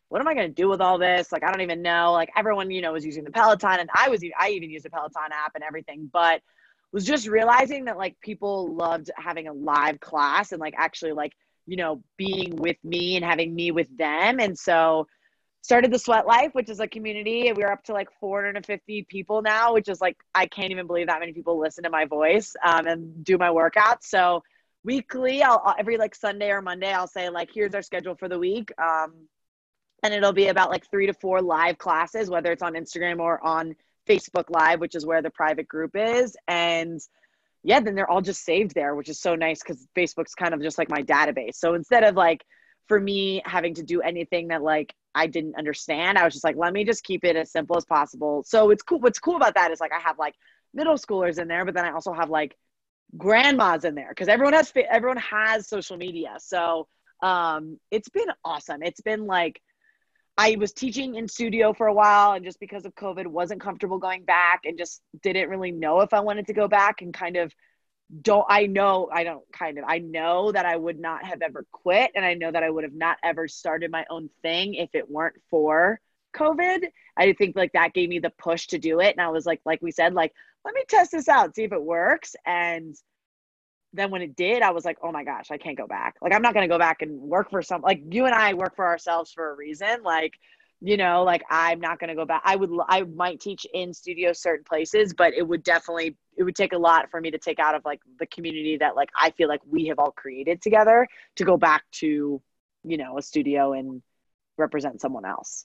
what am I gonna do with all this? Like, I don't even know. Like, everyone, you know, was using the Peloton, and I was, I even used the Peloton app and everything, but was just realizing that like people loved having a live class and like actually like you know being with me and having me with them and so started the Sweat Life, which is a community. And we're up to like 450 people now, which is like I can't even believe that many people listen to my voice um, and do my workouts. So weekly, I'll every like Sunday or Monday, I'll say like, here's our schedule for the week. Um, and it'll be about like three to four live classes, whether it's on Instagram or on Facebook Live, which is where the private group is. And yeah, then they're all just saved there, which is so nice because Facebook's kind of just like my database. So instead of like for me having to do anything that like I didn't understand, I was just like, let me just keep it as simple as possible. So it's cool. What's cool about that is like I have like middle schoolers in there, but then I also have like grandmas in there because everyone has everyone has social media. So um, it's been awesome. It's been like I was teaching in studio for a while and just because of COVID wasn't comfortable going back and just didn't really know if I wanted to go back and kind of don't I know I don't kind of I know that I would not have ever quit and I know that I would have not ever started my own thing if it weren't for COVID. I think like that gave me the push to do it and I was like like we said like let me test this out see if it works and then when it did, I was like, oh my gosh, I can't go back. Like, I'm not going to go back and work for some, like, you and I work for ourselves for a reason. Like, you know, like, I'm not going to go back. I would, I might teach in studio certain places, but it would definitely, it would take a lot for me to take out of like the community that, like, I feel like we have all created together to go back to, you know, a studio and represent someone else.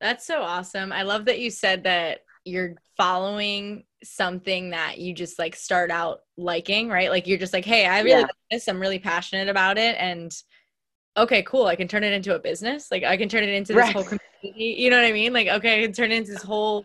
That's so awesome. I love that you said that you're following something that you just like start out liking, right? Like you're just like, hey, I really yeah. like this. I'm really passionate about it. And okay, cool. I can turn it into a business. Like I can turn it into this right. whole (laughs) community. You know what I mean? Like, okay, I can turn it into this whole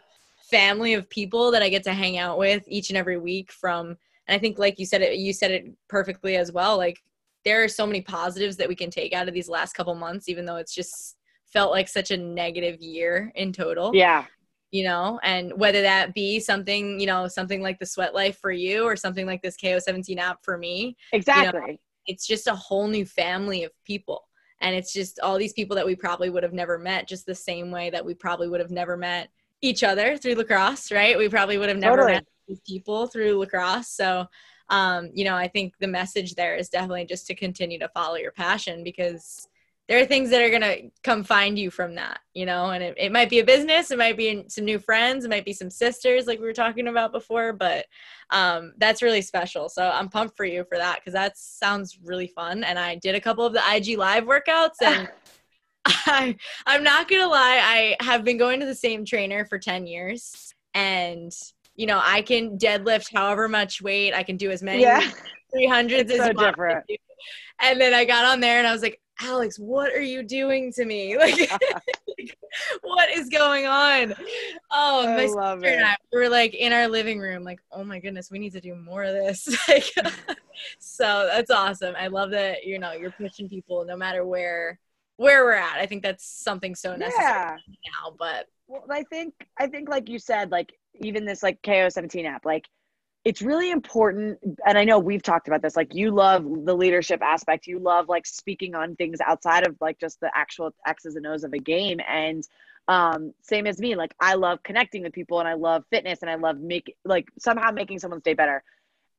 family of people that I get to hang out with each and every week from and I think like you said it you said it perfectly as well. Like there are so many positives that we can take out of these last couple months, even though it's just felt like such a negative year in total. Yeah you know, and whether that be something, you know, something like the sweat life for you or something like this KO17 app for me. Exactly. You know, it's just a whole new family of people. And it's just all these people that we probably would have never met, just the same way that we probably would have never met each other through lacrosse, right? We probably would have never totally. met these people through lacrosse. So, um, you know, I think the message there is definitely just to continue to follow your passion because there are things that are going to come find you from that, you know, and it, it might be a business, it might be some new friends, it might be some sisters like we were talking about before, but um, that's really special. So I'm pumped for you for that because that sounds really fun. And I did a couple of the IG live workouts and (laughs) I, I'm not going to lie, I have been going to the same trainer for 10 years and you know, I can deadlift however much weight, I can do as many yeah. 300s as so different. And then I got on there and I was like, Alex, what are you doing to me? (laughs) Like, what is going on? Oh, I my sister it. and I were like in our living room, like, oh my goodness, we need to do more of this. (laughs) like, so that's awesome. I love that you know you're pushing people no matter where where we're at. I think that's something so necessary yeah. now. But well, I think I think like you said, like even this like KO17 app, like it's really important and i know we've talked about this like you love the leadership aspect. You love like speaking on things outside of like just the actual x's and o's of a game. And um same as me like i love connecting with people and i love fitness and i love make like somehow making someone's day better.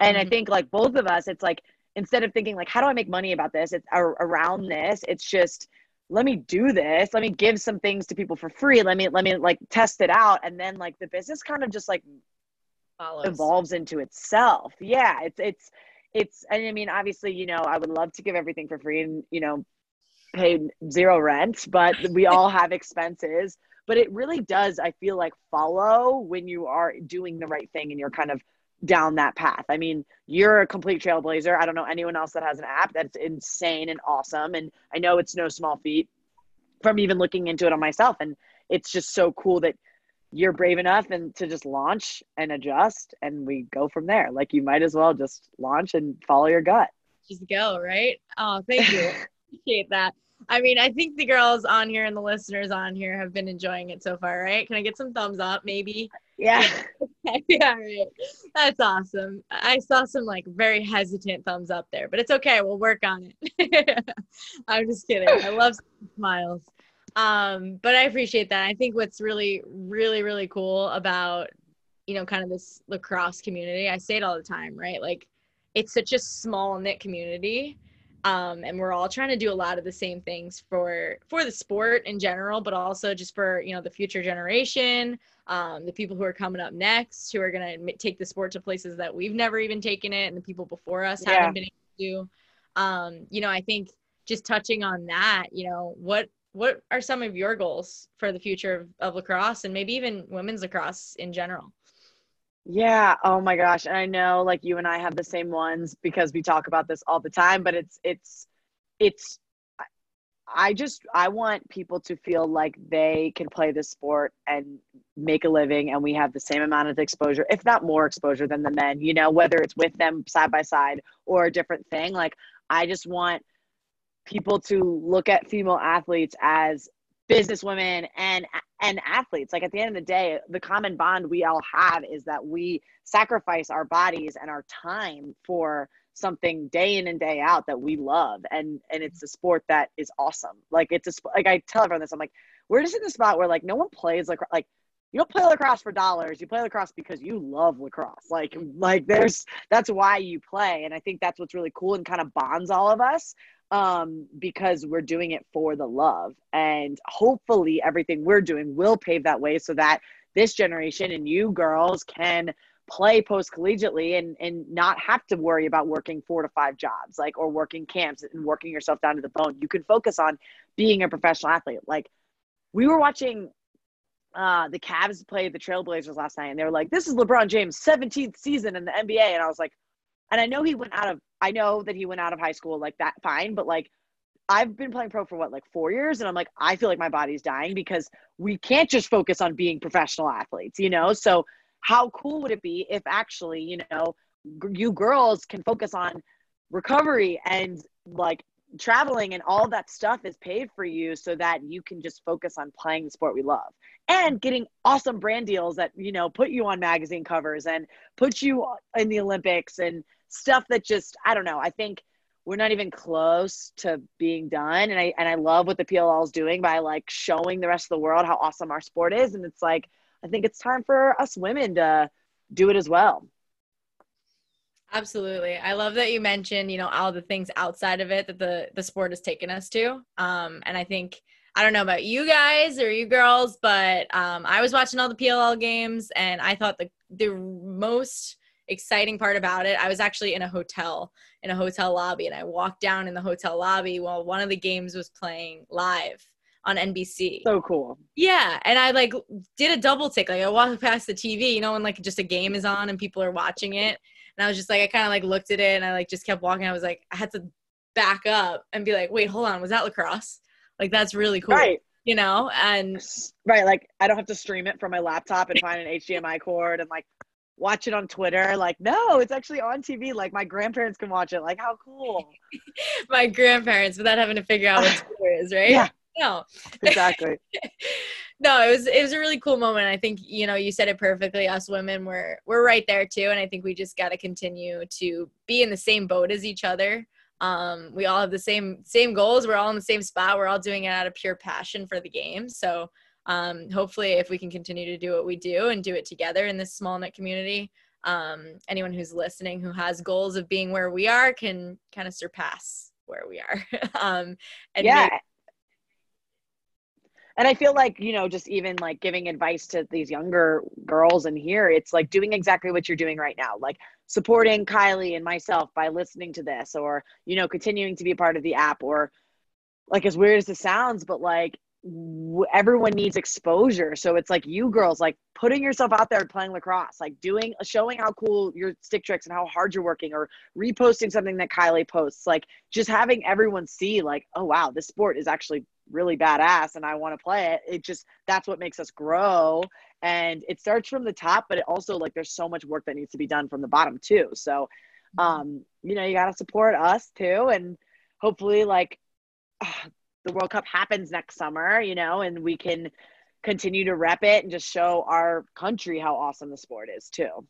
And mm-hmm. i think like both of us it's like instead of thinking like how do i make money about this? It's around this. It's just let me do this. Let me give some things to people for free. Let me let me like test it out. And then like the business kind of just like Follows. evolves into itself. Yeah, it's it's it's and I mean obviously, you know, I would love to give everything for free and, you know, pay zero rent, but we (laughs) all have expenses. But it really does, I feel like, follow when you are doing the right thing and you're kind of down that path. I mean, you're a complete trailblazer. I don't know anyone else that has an app that's insane and awesome. And I know it's no small feat from even looking into it on myself. And it's just so cool that you're brave enough and to just launch and adjust and we go from there. Like you might as well just launch and follow your gut. Just go right? Oh thank you. (laughs) Appreciate that. I mean i think the girls on here and the listeners on here have been enjoying it so far right? Can i get some thumbs up maybe? Yeah. (laughs) Yeah right. That's awesome. I saw some like very hesitant thumbs up there but it's okay. We'll work on it. (laughs) I'm just kidding. I love smiles um, but I appreciate that. I think what's really, really, really cool about, you know, kind of this lacrosse community, I say it all the time, right? Like it's such a small knit community um, and we're all trying to do a lot of the same things for for the sport in general but also just for you know the future generation um, the people who are coming up next who are going to take the sport to places that we've never even taken it and the people before us yeah. haven't been able to um, you know i think just touching on that you know what what are some of your goals for the future of, of lacrosse and maybe even women's lacrosse in general yeah. Oh my gosh. And I know like you and I have the same ones because we talk about this all the time, but it's, it's, it's, I just, I want people to feel like they can play this sport and make a living and we have the same amount of exposure, if not more exposure than the men, you know, whether it's with them side by side or a different thing. Like, I just want people to look at female athletes as businesswomen and and athletes. Like at the end of the day the common bond we all have is that we sacrifice our bodies and our time for something day in and day out that we love. And and it's a sport that is awesome. Like it's a like i tell everyone this i'm like we're just in the spot where like no one plays like like you don't play lacrosse for dollars. You play lacrosse because you love lacrosse. Like like there's that's why you play. And i think that's what's really cool and kind of bonds all of us um, because we're doing it for the love. And hopefully, everything we're doing will pave that way so that this generation and you girls can play post collegiately and, and not have to worry about working four to five jobs, like, or working camps and working yourself down to the bone. You can focus on being a professional athlete. Like, we were watching uh, the Cavs play the Trailblazers last night, and they were like, "This is LeBron James' 17th season in the NBA," and I was like, and I know he went out of I know that he went out of high school like that fine, but like I've been playing pro for what like 4 years and I'm like I feel like my body's dying because we can't just focus on being professional athletes, you know? So how cool would it be if actually, you know, you girls can focus on recovery and like traveling and all that stuff is paid for you so that you can just focus on playing the sport we love and getting awesome brand deals that you know put you on magazine covers and put you in the olympics and stuff that just I don't know. I think we're not even close to being done, and I and I love what the PLL is doing by like showing the rest of the world how awesome our sport is, and it's like I think it's time for us women to do it as well. Absolutely. I love that you mentioned, you know, all the things outside of it that the the sport has taken us to. Um, and I think I don't know about you guys or you girls, but um, I was watching all the PLL games and I thought the the most exciting part about it, I was actually in a hotel, in a hotel lobby, and I walked down in the hotel lobby while one of the games was playing live on NBC. So cool. Yeah, and I like did a double take. Like I walked past the TV, you know, when like just a game is on and people are watching it, and I was just like, I kind of like looked at it and I like just kept walking. I was like, I had to back up and be like, wait, hold on, was that lacrosse? Like that's really cool. Right. You know, and right, like I don't have to stream it from my laptop and find an HDMI cord and like watch it on Twitter. Like, no, it's actually on TV. Like, my grandparents can watch it. Like, how cool. (laughs) my grandparents, without having to figure out what (laughs) Twitter is, right? Yeah. No. Exactly. (laughs) no, it was it was a really cool moment. I think you know you said it perfectly. Us women, we're we're right there too, and I think we just got to continue to be in the same boat as each other. Um, we all have the same same goals. We're all in the same spot. We're all doing it out of pure passion for the game. So um, hopefully if we can continue to do what we do and do it together in this small knit community um, anyone who's listening who has goals of being where we are can kind of surpass where we are (laughs) um, and yeah and i feel like you know just even like giving advice to these younger girls in here it's like doing exactly what you're doing right now like supporting kylie and myself by listening to this or you know continuing to be a part of the app or like as weird as it sounds but like everyone needs exposure. So it's like you girls, like putting yourself out there playing lacrosse, like doing, showing how cool your stick tricks and how hard you're working, or reposting something that Kylie posts, like just having everyone see, like, oh wow, this sport is actually really badass and I want to play it. It just, that's what makes us grow. And it starts from the top, but it also, like, there's so much work that needs to be done from the bottom too. So, mm-hmm. um, you know, you got to support us too. And hopefully, like, (sighs) the World Cup happens next summer, you know, and we can continue to rep it and just show our country how awesome the sport is too.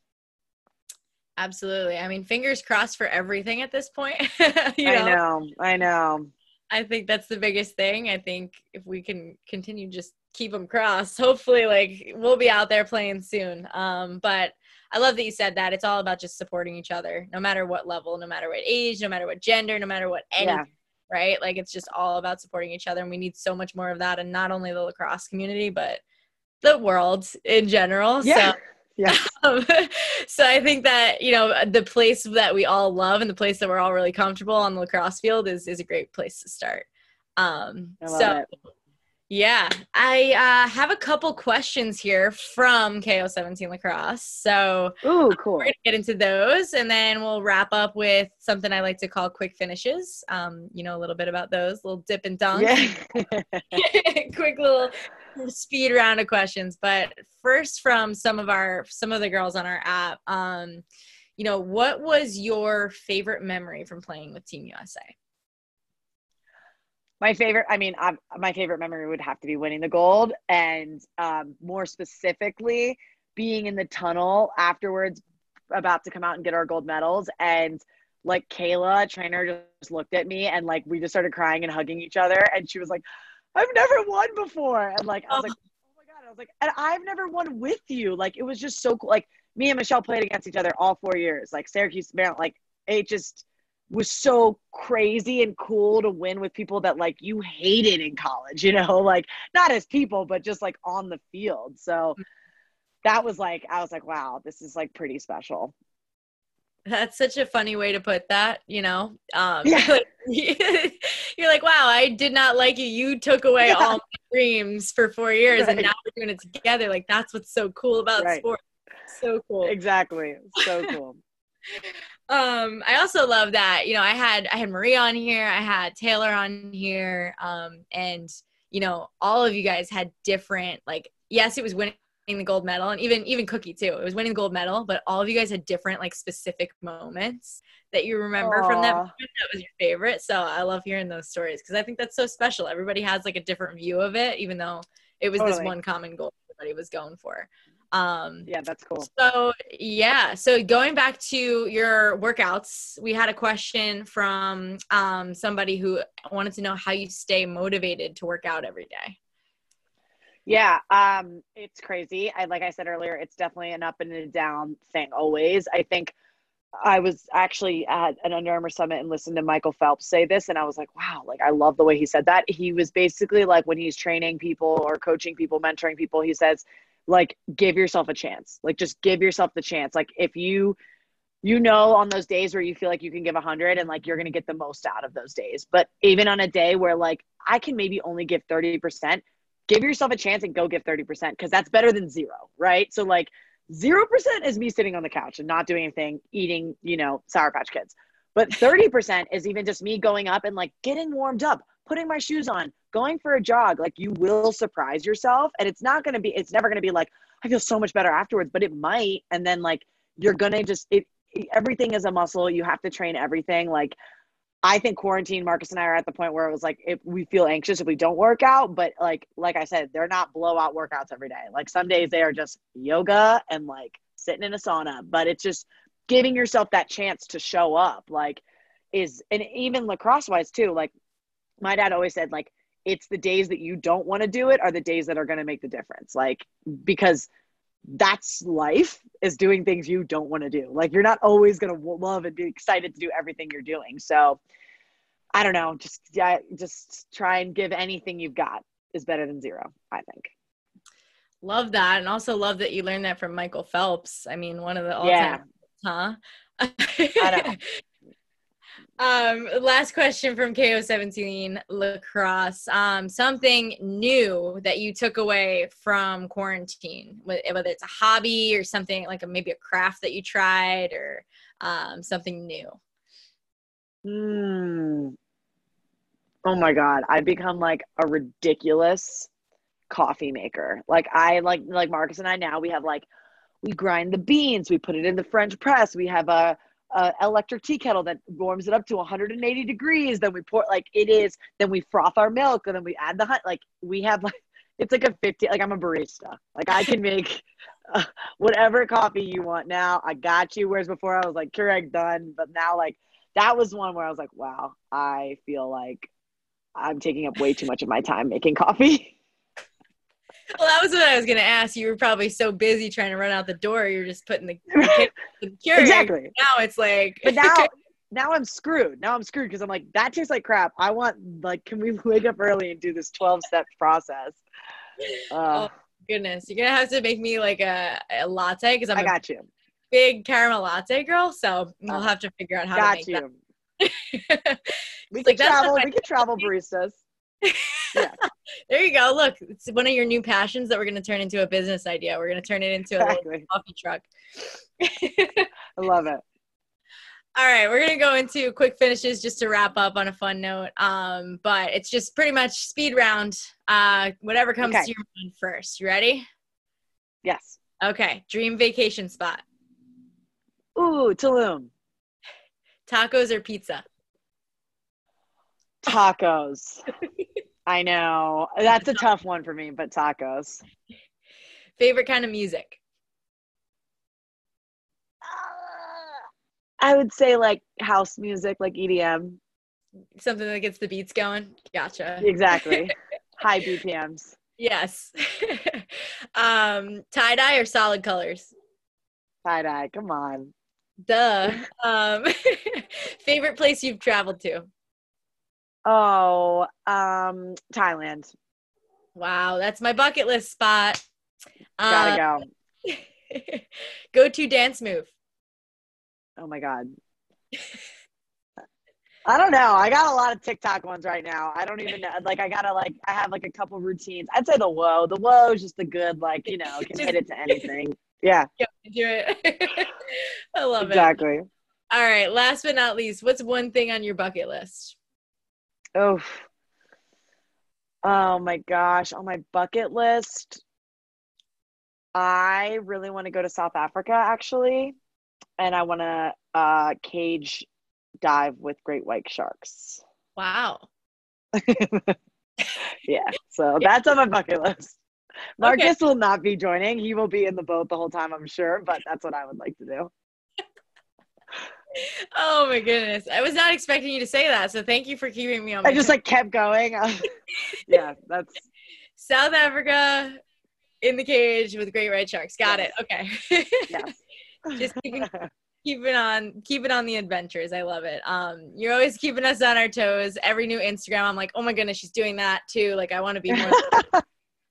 Absolutely. I mean, fingers crossed for everything at this point. (laughs) you know? I know. I know. I think that's the biggest thing. I think if we can continue just keep them crossed, hopefully like we'll be out there playing soon. Um, but I love that you said that. It's all about just supporting each other, no matter what level, no matter what age, no matter what gender, no matter what any yeah. right? Like it's just all about supporting each other and we need so much more of that and not only the lacrosse community, but the world in general. Yeah. So yeah. (laughs) Um, so I think that you know the place that we all love and the place that we're all really comfortable on the lacrosse field is is a great place to start. Um, so it. yeah, I uh, have a couple questions here from KO17 Lacrosse. So ooh, cool. We're gonna get into those, and then we'll wrap up with something I like to call quick finishes. Um, you know a little bit about those, little dip and dunk. Yeah. (laughs) quick little (laughs) speed round of questions. But first, from some of our some of the girls on our app, um, you know, what was your favorite memory from playing with Team USA? My favorite, I mean, I'm, my favorite memory would have to be winning the gold, and um, more specifically, being in the tunnel afterwards, about to come out and get our gold medals, and like Kayla, Treanor, just looked at me and like we just started crying and hugging each other, and she was like, I've never won before. And like, I was oh. like, oh my God. I was like, and I've never won with you. Like, it was just so cool. Like, me and Michelle played against each other all four years. Like, Syracuse, Maryland, like, it just was so crazy and cool to win with people that like you hated in college, you know, (laughs) like not as people, but just like on the field. So that was like, I was like, wow, this is like pretty special. That's such a funny way to put that, you know. Um, yeah. (laughs) (laughs) you're like, wow, I did not like you. You took away yeah. all my dreams for four years, right. and now we're doing it together. Like that's what's so cool about right. sports. So cool. Exactly. So cool. (laughs) um, I also love that. You know, I had I had Marie on here. I had Taylor on here. Um, and you know, all of you guys had different like. Yes, it was winning the gold medal and even even cookie too. It was winning the gold medal but all of you guys had different like specific moments that you remember Aww. from that moment that was your favorite. So i love hearing those stories because i think that's so special. Everybody has like a different view of it even though it was totally. this one common goal everybody was going for. Um yeah that's cool. so yeah. So going back to your workouts we had a question from um somebody who wanted to know how you stay motivated to work out every day yeah, um, it's crazy. I like I said earlier, it's definitely an up and a down thing always. I think I was actually at an Under Armour summit and listened to Michael Phelps say this, and I was like, wow, like I love the way he said that. He was basically like when he's training people or coaching people, mentoring people, he says, like, give yourself a chance. Like, just give yourself the chance. Like, if you you know on those days where you feel like you can give a 100 and like you're going to get the most out of those days but even on a day where like i can maybe only give 30% give yourself a chance and go give 30% because that's better than zero, right? So, like, 0% is me sitting on the couch and not doing anything, eating, you know, Sour Patch Kids. But 30% is even just me going up and like getting warmed up, putting my shoes on, going for a jog. Like, you will surprise yourself. And it's not going to be, it's never going to be like, I feel so much better afterwards, but it might. And then, like, you're going to just, it, everything is a muscle. You have to train everything. Like, I think quarantine, Marcus and I are at the point where it was like if we feel anxious if we don't work out, but like like I said, they're not blowout workouts every day. Like some days they are just yoga and like sitting in a sauna, but it's just giving yourself that chance to show up. Like is and even lacrosse wise too. Like my dad always said, like it's the days that you don't want to do it are the days that are going to make the difference. Like because that's life is doing things you don't want to do. Like you're not always going to love and be excited to do everything you're doing. So I don't know, just yeah, just try and give anything you've got is better than zero, I think. Love that. And also love that you learned that from Michael Phelps. I mean, one of the all-time, yeah. (laughs) huh? I know. (laughs) Um, last question from KO17 lacrosse. Um, something new that you took away from quarantine, whether it's a hobby or something like a, maybe a craft that you tried or um, something new. Hmm. Oh my God. I've become like a ridiculous coffee maker. Like I like like Marcus and I now we have like we grind the beans, we put it in the French press, we have a electric tea kettle that warms it up to 180 degrees. Then we pour like it is. Then we froth our milk, and then we add the hot. Like we have like (laughs) it's like a 50. Like I'm a barista. Like I can make uh, whatever coffee you want now. I got you. Whereas before I was like Keurig done, but now like that was one where I was like, wow, I feel like I'm taking up way too much of my time making coffee. (laughs) Well, that was what I was going to ask. You were probably so busy trying to run out the door, you're just putting the, (laughs) the exactly. Now it's like, but now (laughs) now I'm screwed. Now I'm screwed because I'm like that tastes like crap. I want like, can we wake up early and do this 12 step process? Uh, (laughs) oh goodness, you're gonna have to make me like a, a latte because I'm. I got you. Big caramel latte girl, so we'll uh, have to figure out how got to make you. that. we can like, travel. We can travel baristas. Yeah. (laughs) there you go. Look, it's one of your new passions that we're going to turn into a business idea. We're going to turn it into exactly. a coffee truck. I love it. (laughs) All right, we're gonna go into quick finishes just to wrap up on a fun note. Um, but it's just pretty much speed round. Uh, whatever comes okay. to your mind first. You ready? Yes. Okay. Dream vacation spot. Ooh, Tulum. Tacos or pizza? Tacos. (laughs) I know. That's a tough one for me, but tacos. (laughs) Favorite kind of music? I would say like house music, like EDM. Something that gets the beats going. Gotcha. Exactly. (laughs) High BPMs. Yes. (laughs) um, tie dye or solid colors? Tie dye. Come on. Duh. Um, favorite place you've traveled to? Oh, um, Thailand. Wow, that's my bucket list spot. Gotta uh, go. (laughs) go to dance move. Oh my god. (laughs) I don't know. I got a lot of TikTok ones right now. I don't even know. Like, I gotta like, I have like a couple routines. I'd say the whoa. The whoa is just the good, like you know, can hit it to anything. Yeah. (laughs) Do it. I love exactly. it. Exactly. All right. Last but not least, what's one thing on your bucket list? Oh. Oh my gosh. On my bucket list, I really want to go to South Africa actually and I want to uh, cage dive with great white sharks. Wow. (laughs) yeah, so (laughs) that's on my bucket list. Marcus okay. will not be joining. He will be in the boat the whole time, I'm sure, but that's what I would like to do. Oh my goodness. I was not expecting you to say that. So thank you for keeping me on I just like kept going. (laughs) yeah, that's South Africa in the cage with great red sharks. Got yes. it. Okay. yes (laughs) (laughs) just keeping keeping on keeping on the adventures. I love it. Um, you're always keeping us on our toes. Every new Instagram, I'm like, oh my goodness, she's doing that too. Like I want to be more.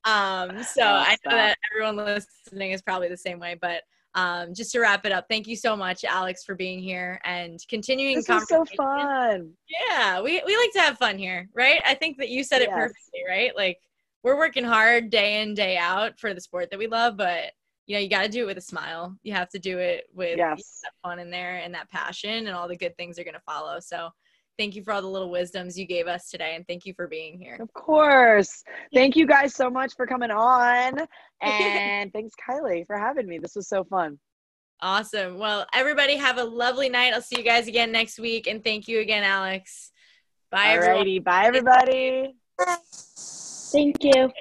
um, so I know that everyone listening is probably the same way, but um, just to wrap it up, thank you so much, Alex, for being here and continuing. This is so fun. Yeah, we we like to have fun here, right? I think that you said it yes. perfectly, right? Like we're working hard day in day out for the sport that we love, but you know you got to do it with a smile you have to do it with yes. that fun in there and that passion and all the good things are going to follow so thank you for all the little wisdoms you gave us today and thank you for being here. Of course. Thank you guys so much for coming on (laughs) and thanks kylie for having me. This was so fun. Awesome. Well everybody have a lovely night. I'll see you guys again next week and thank you again alex. Bye Alrighty, everyone. bye everybody. Thank you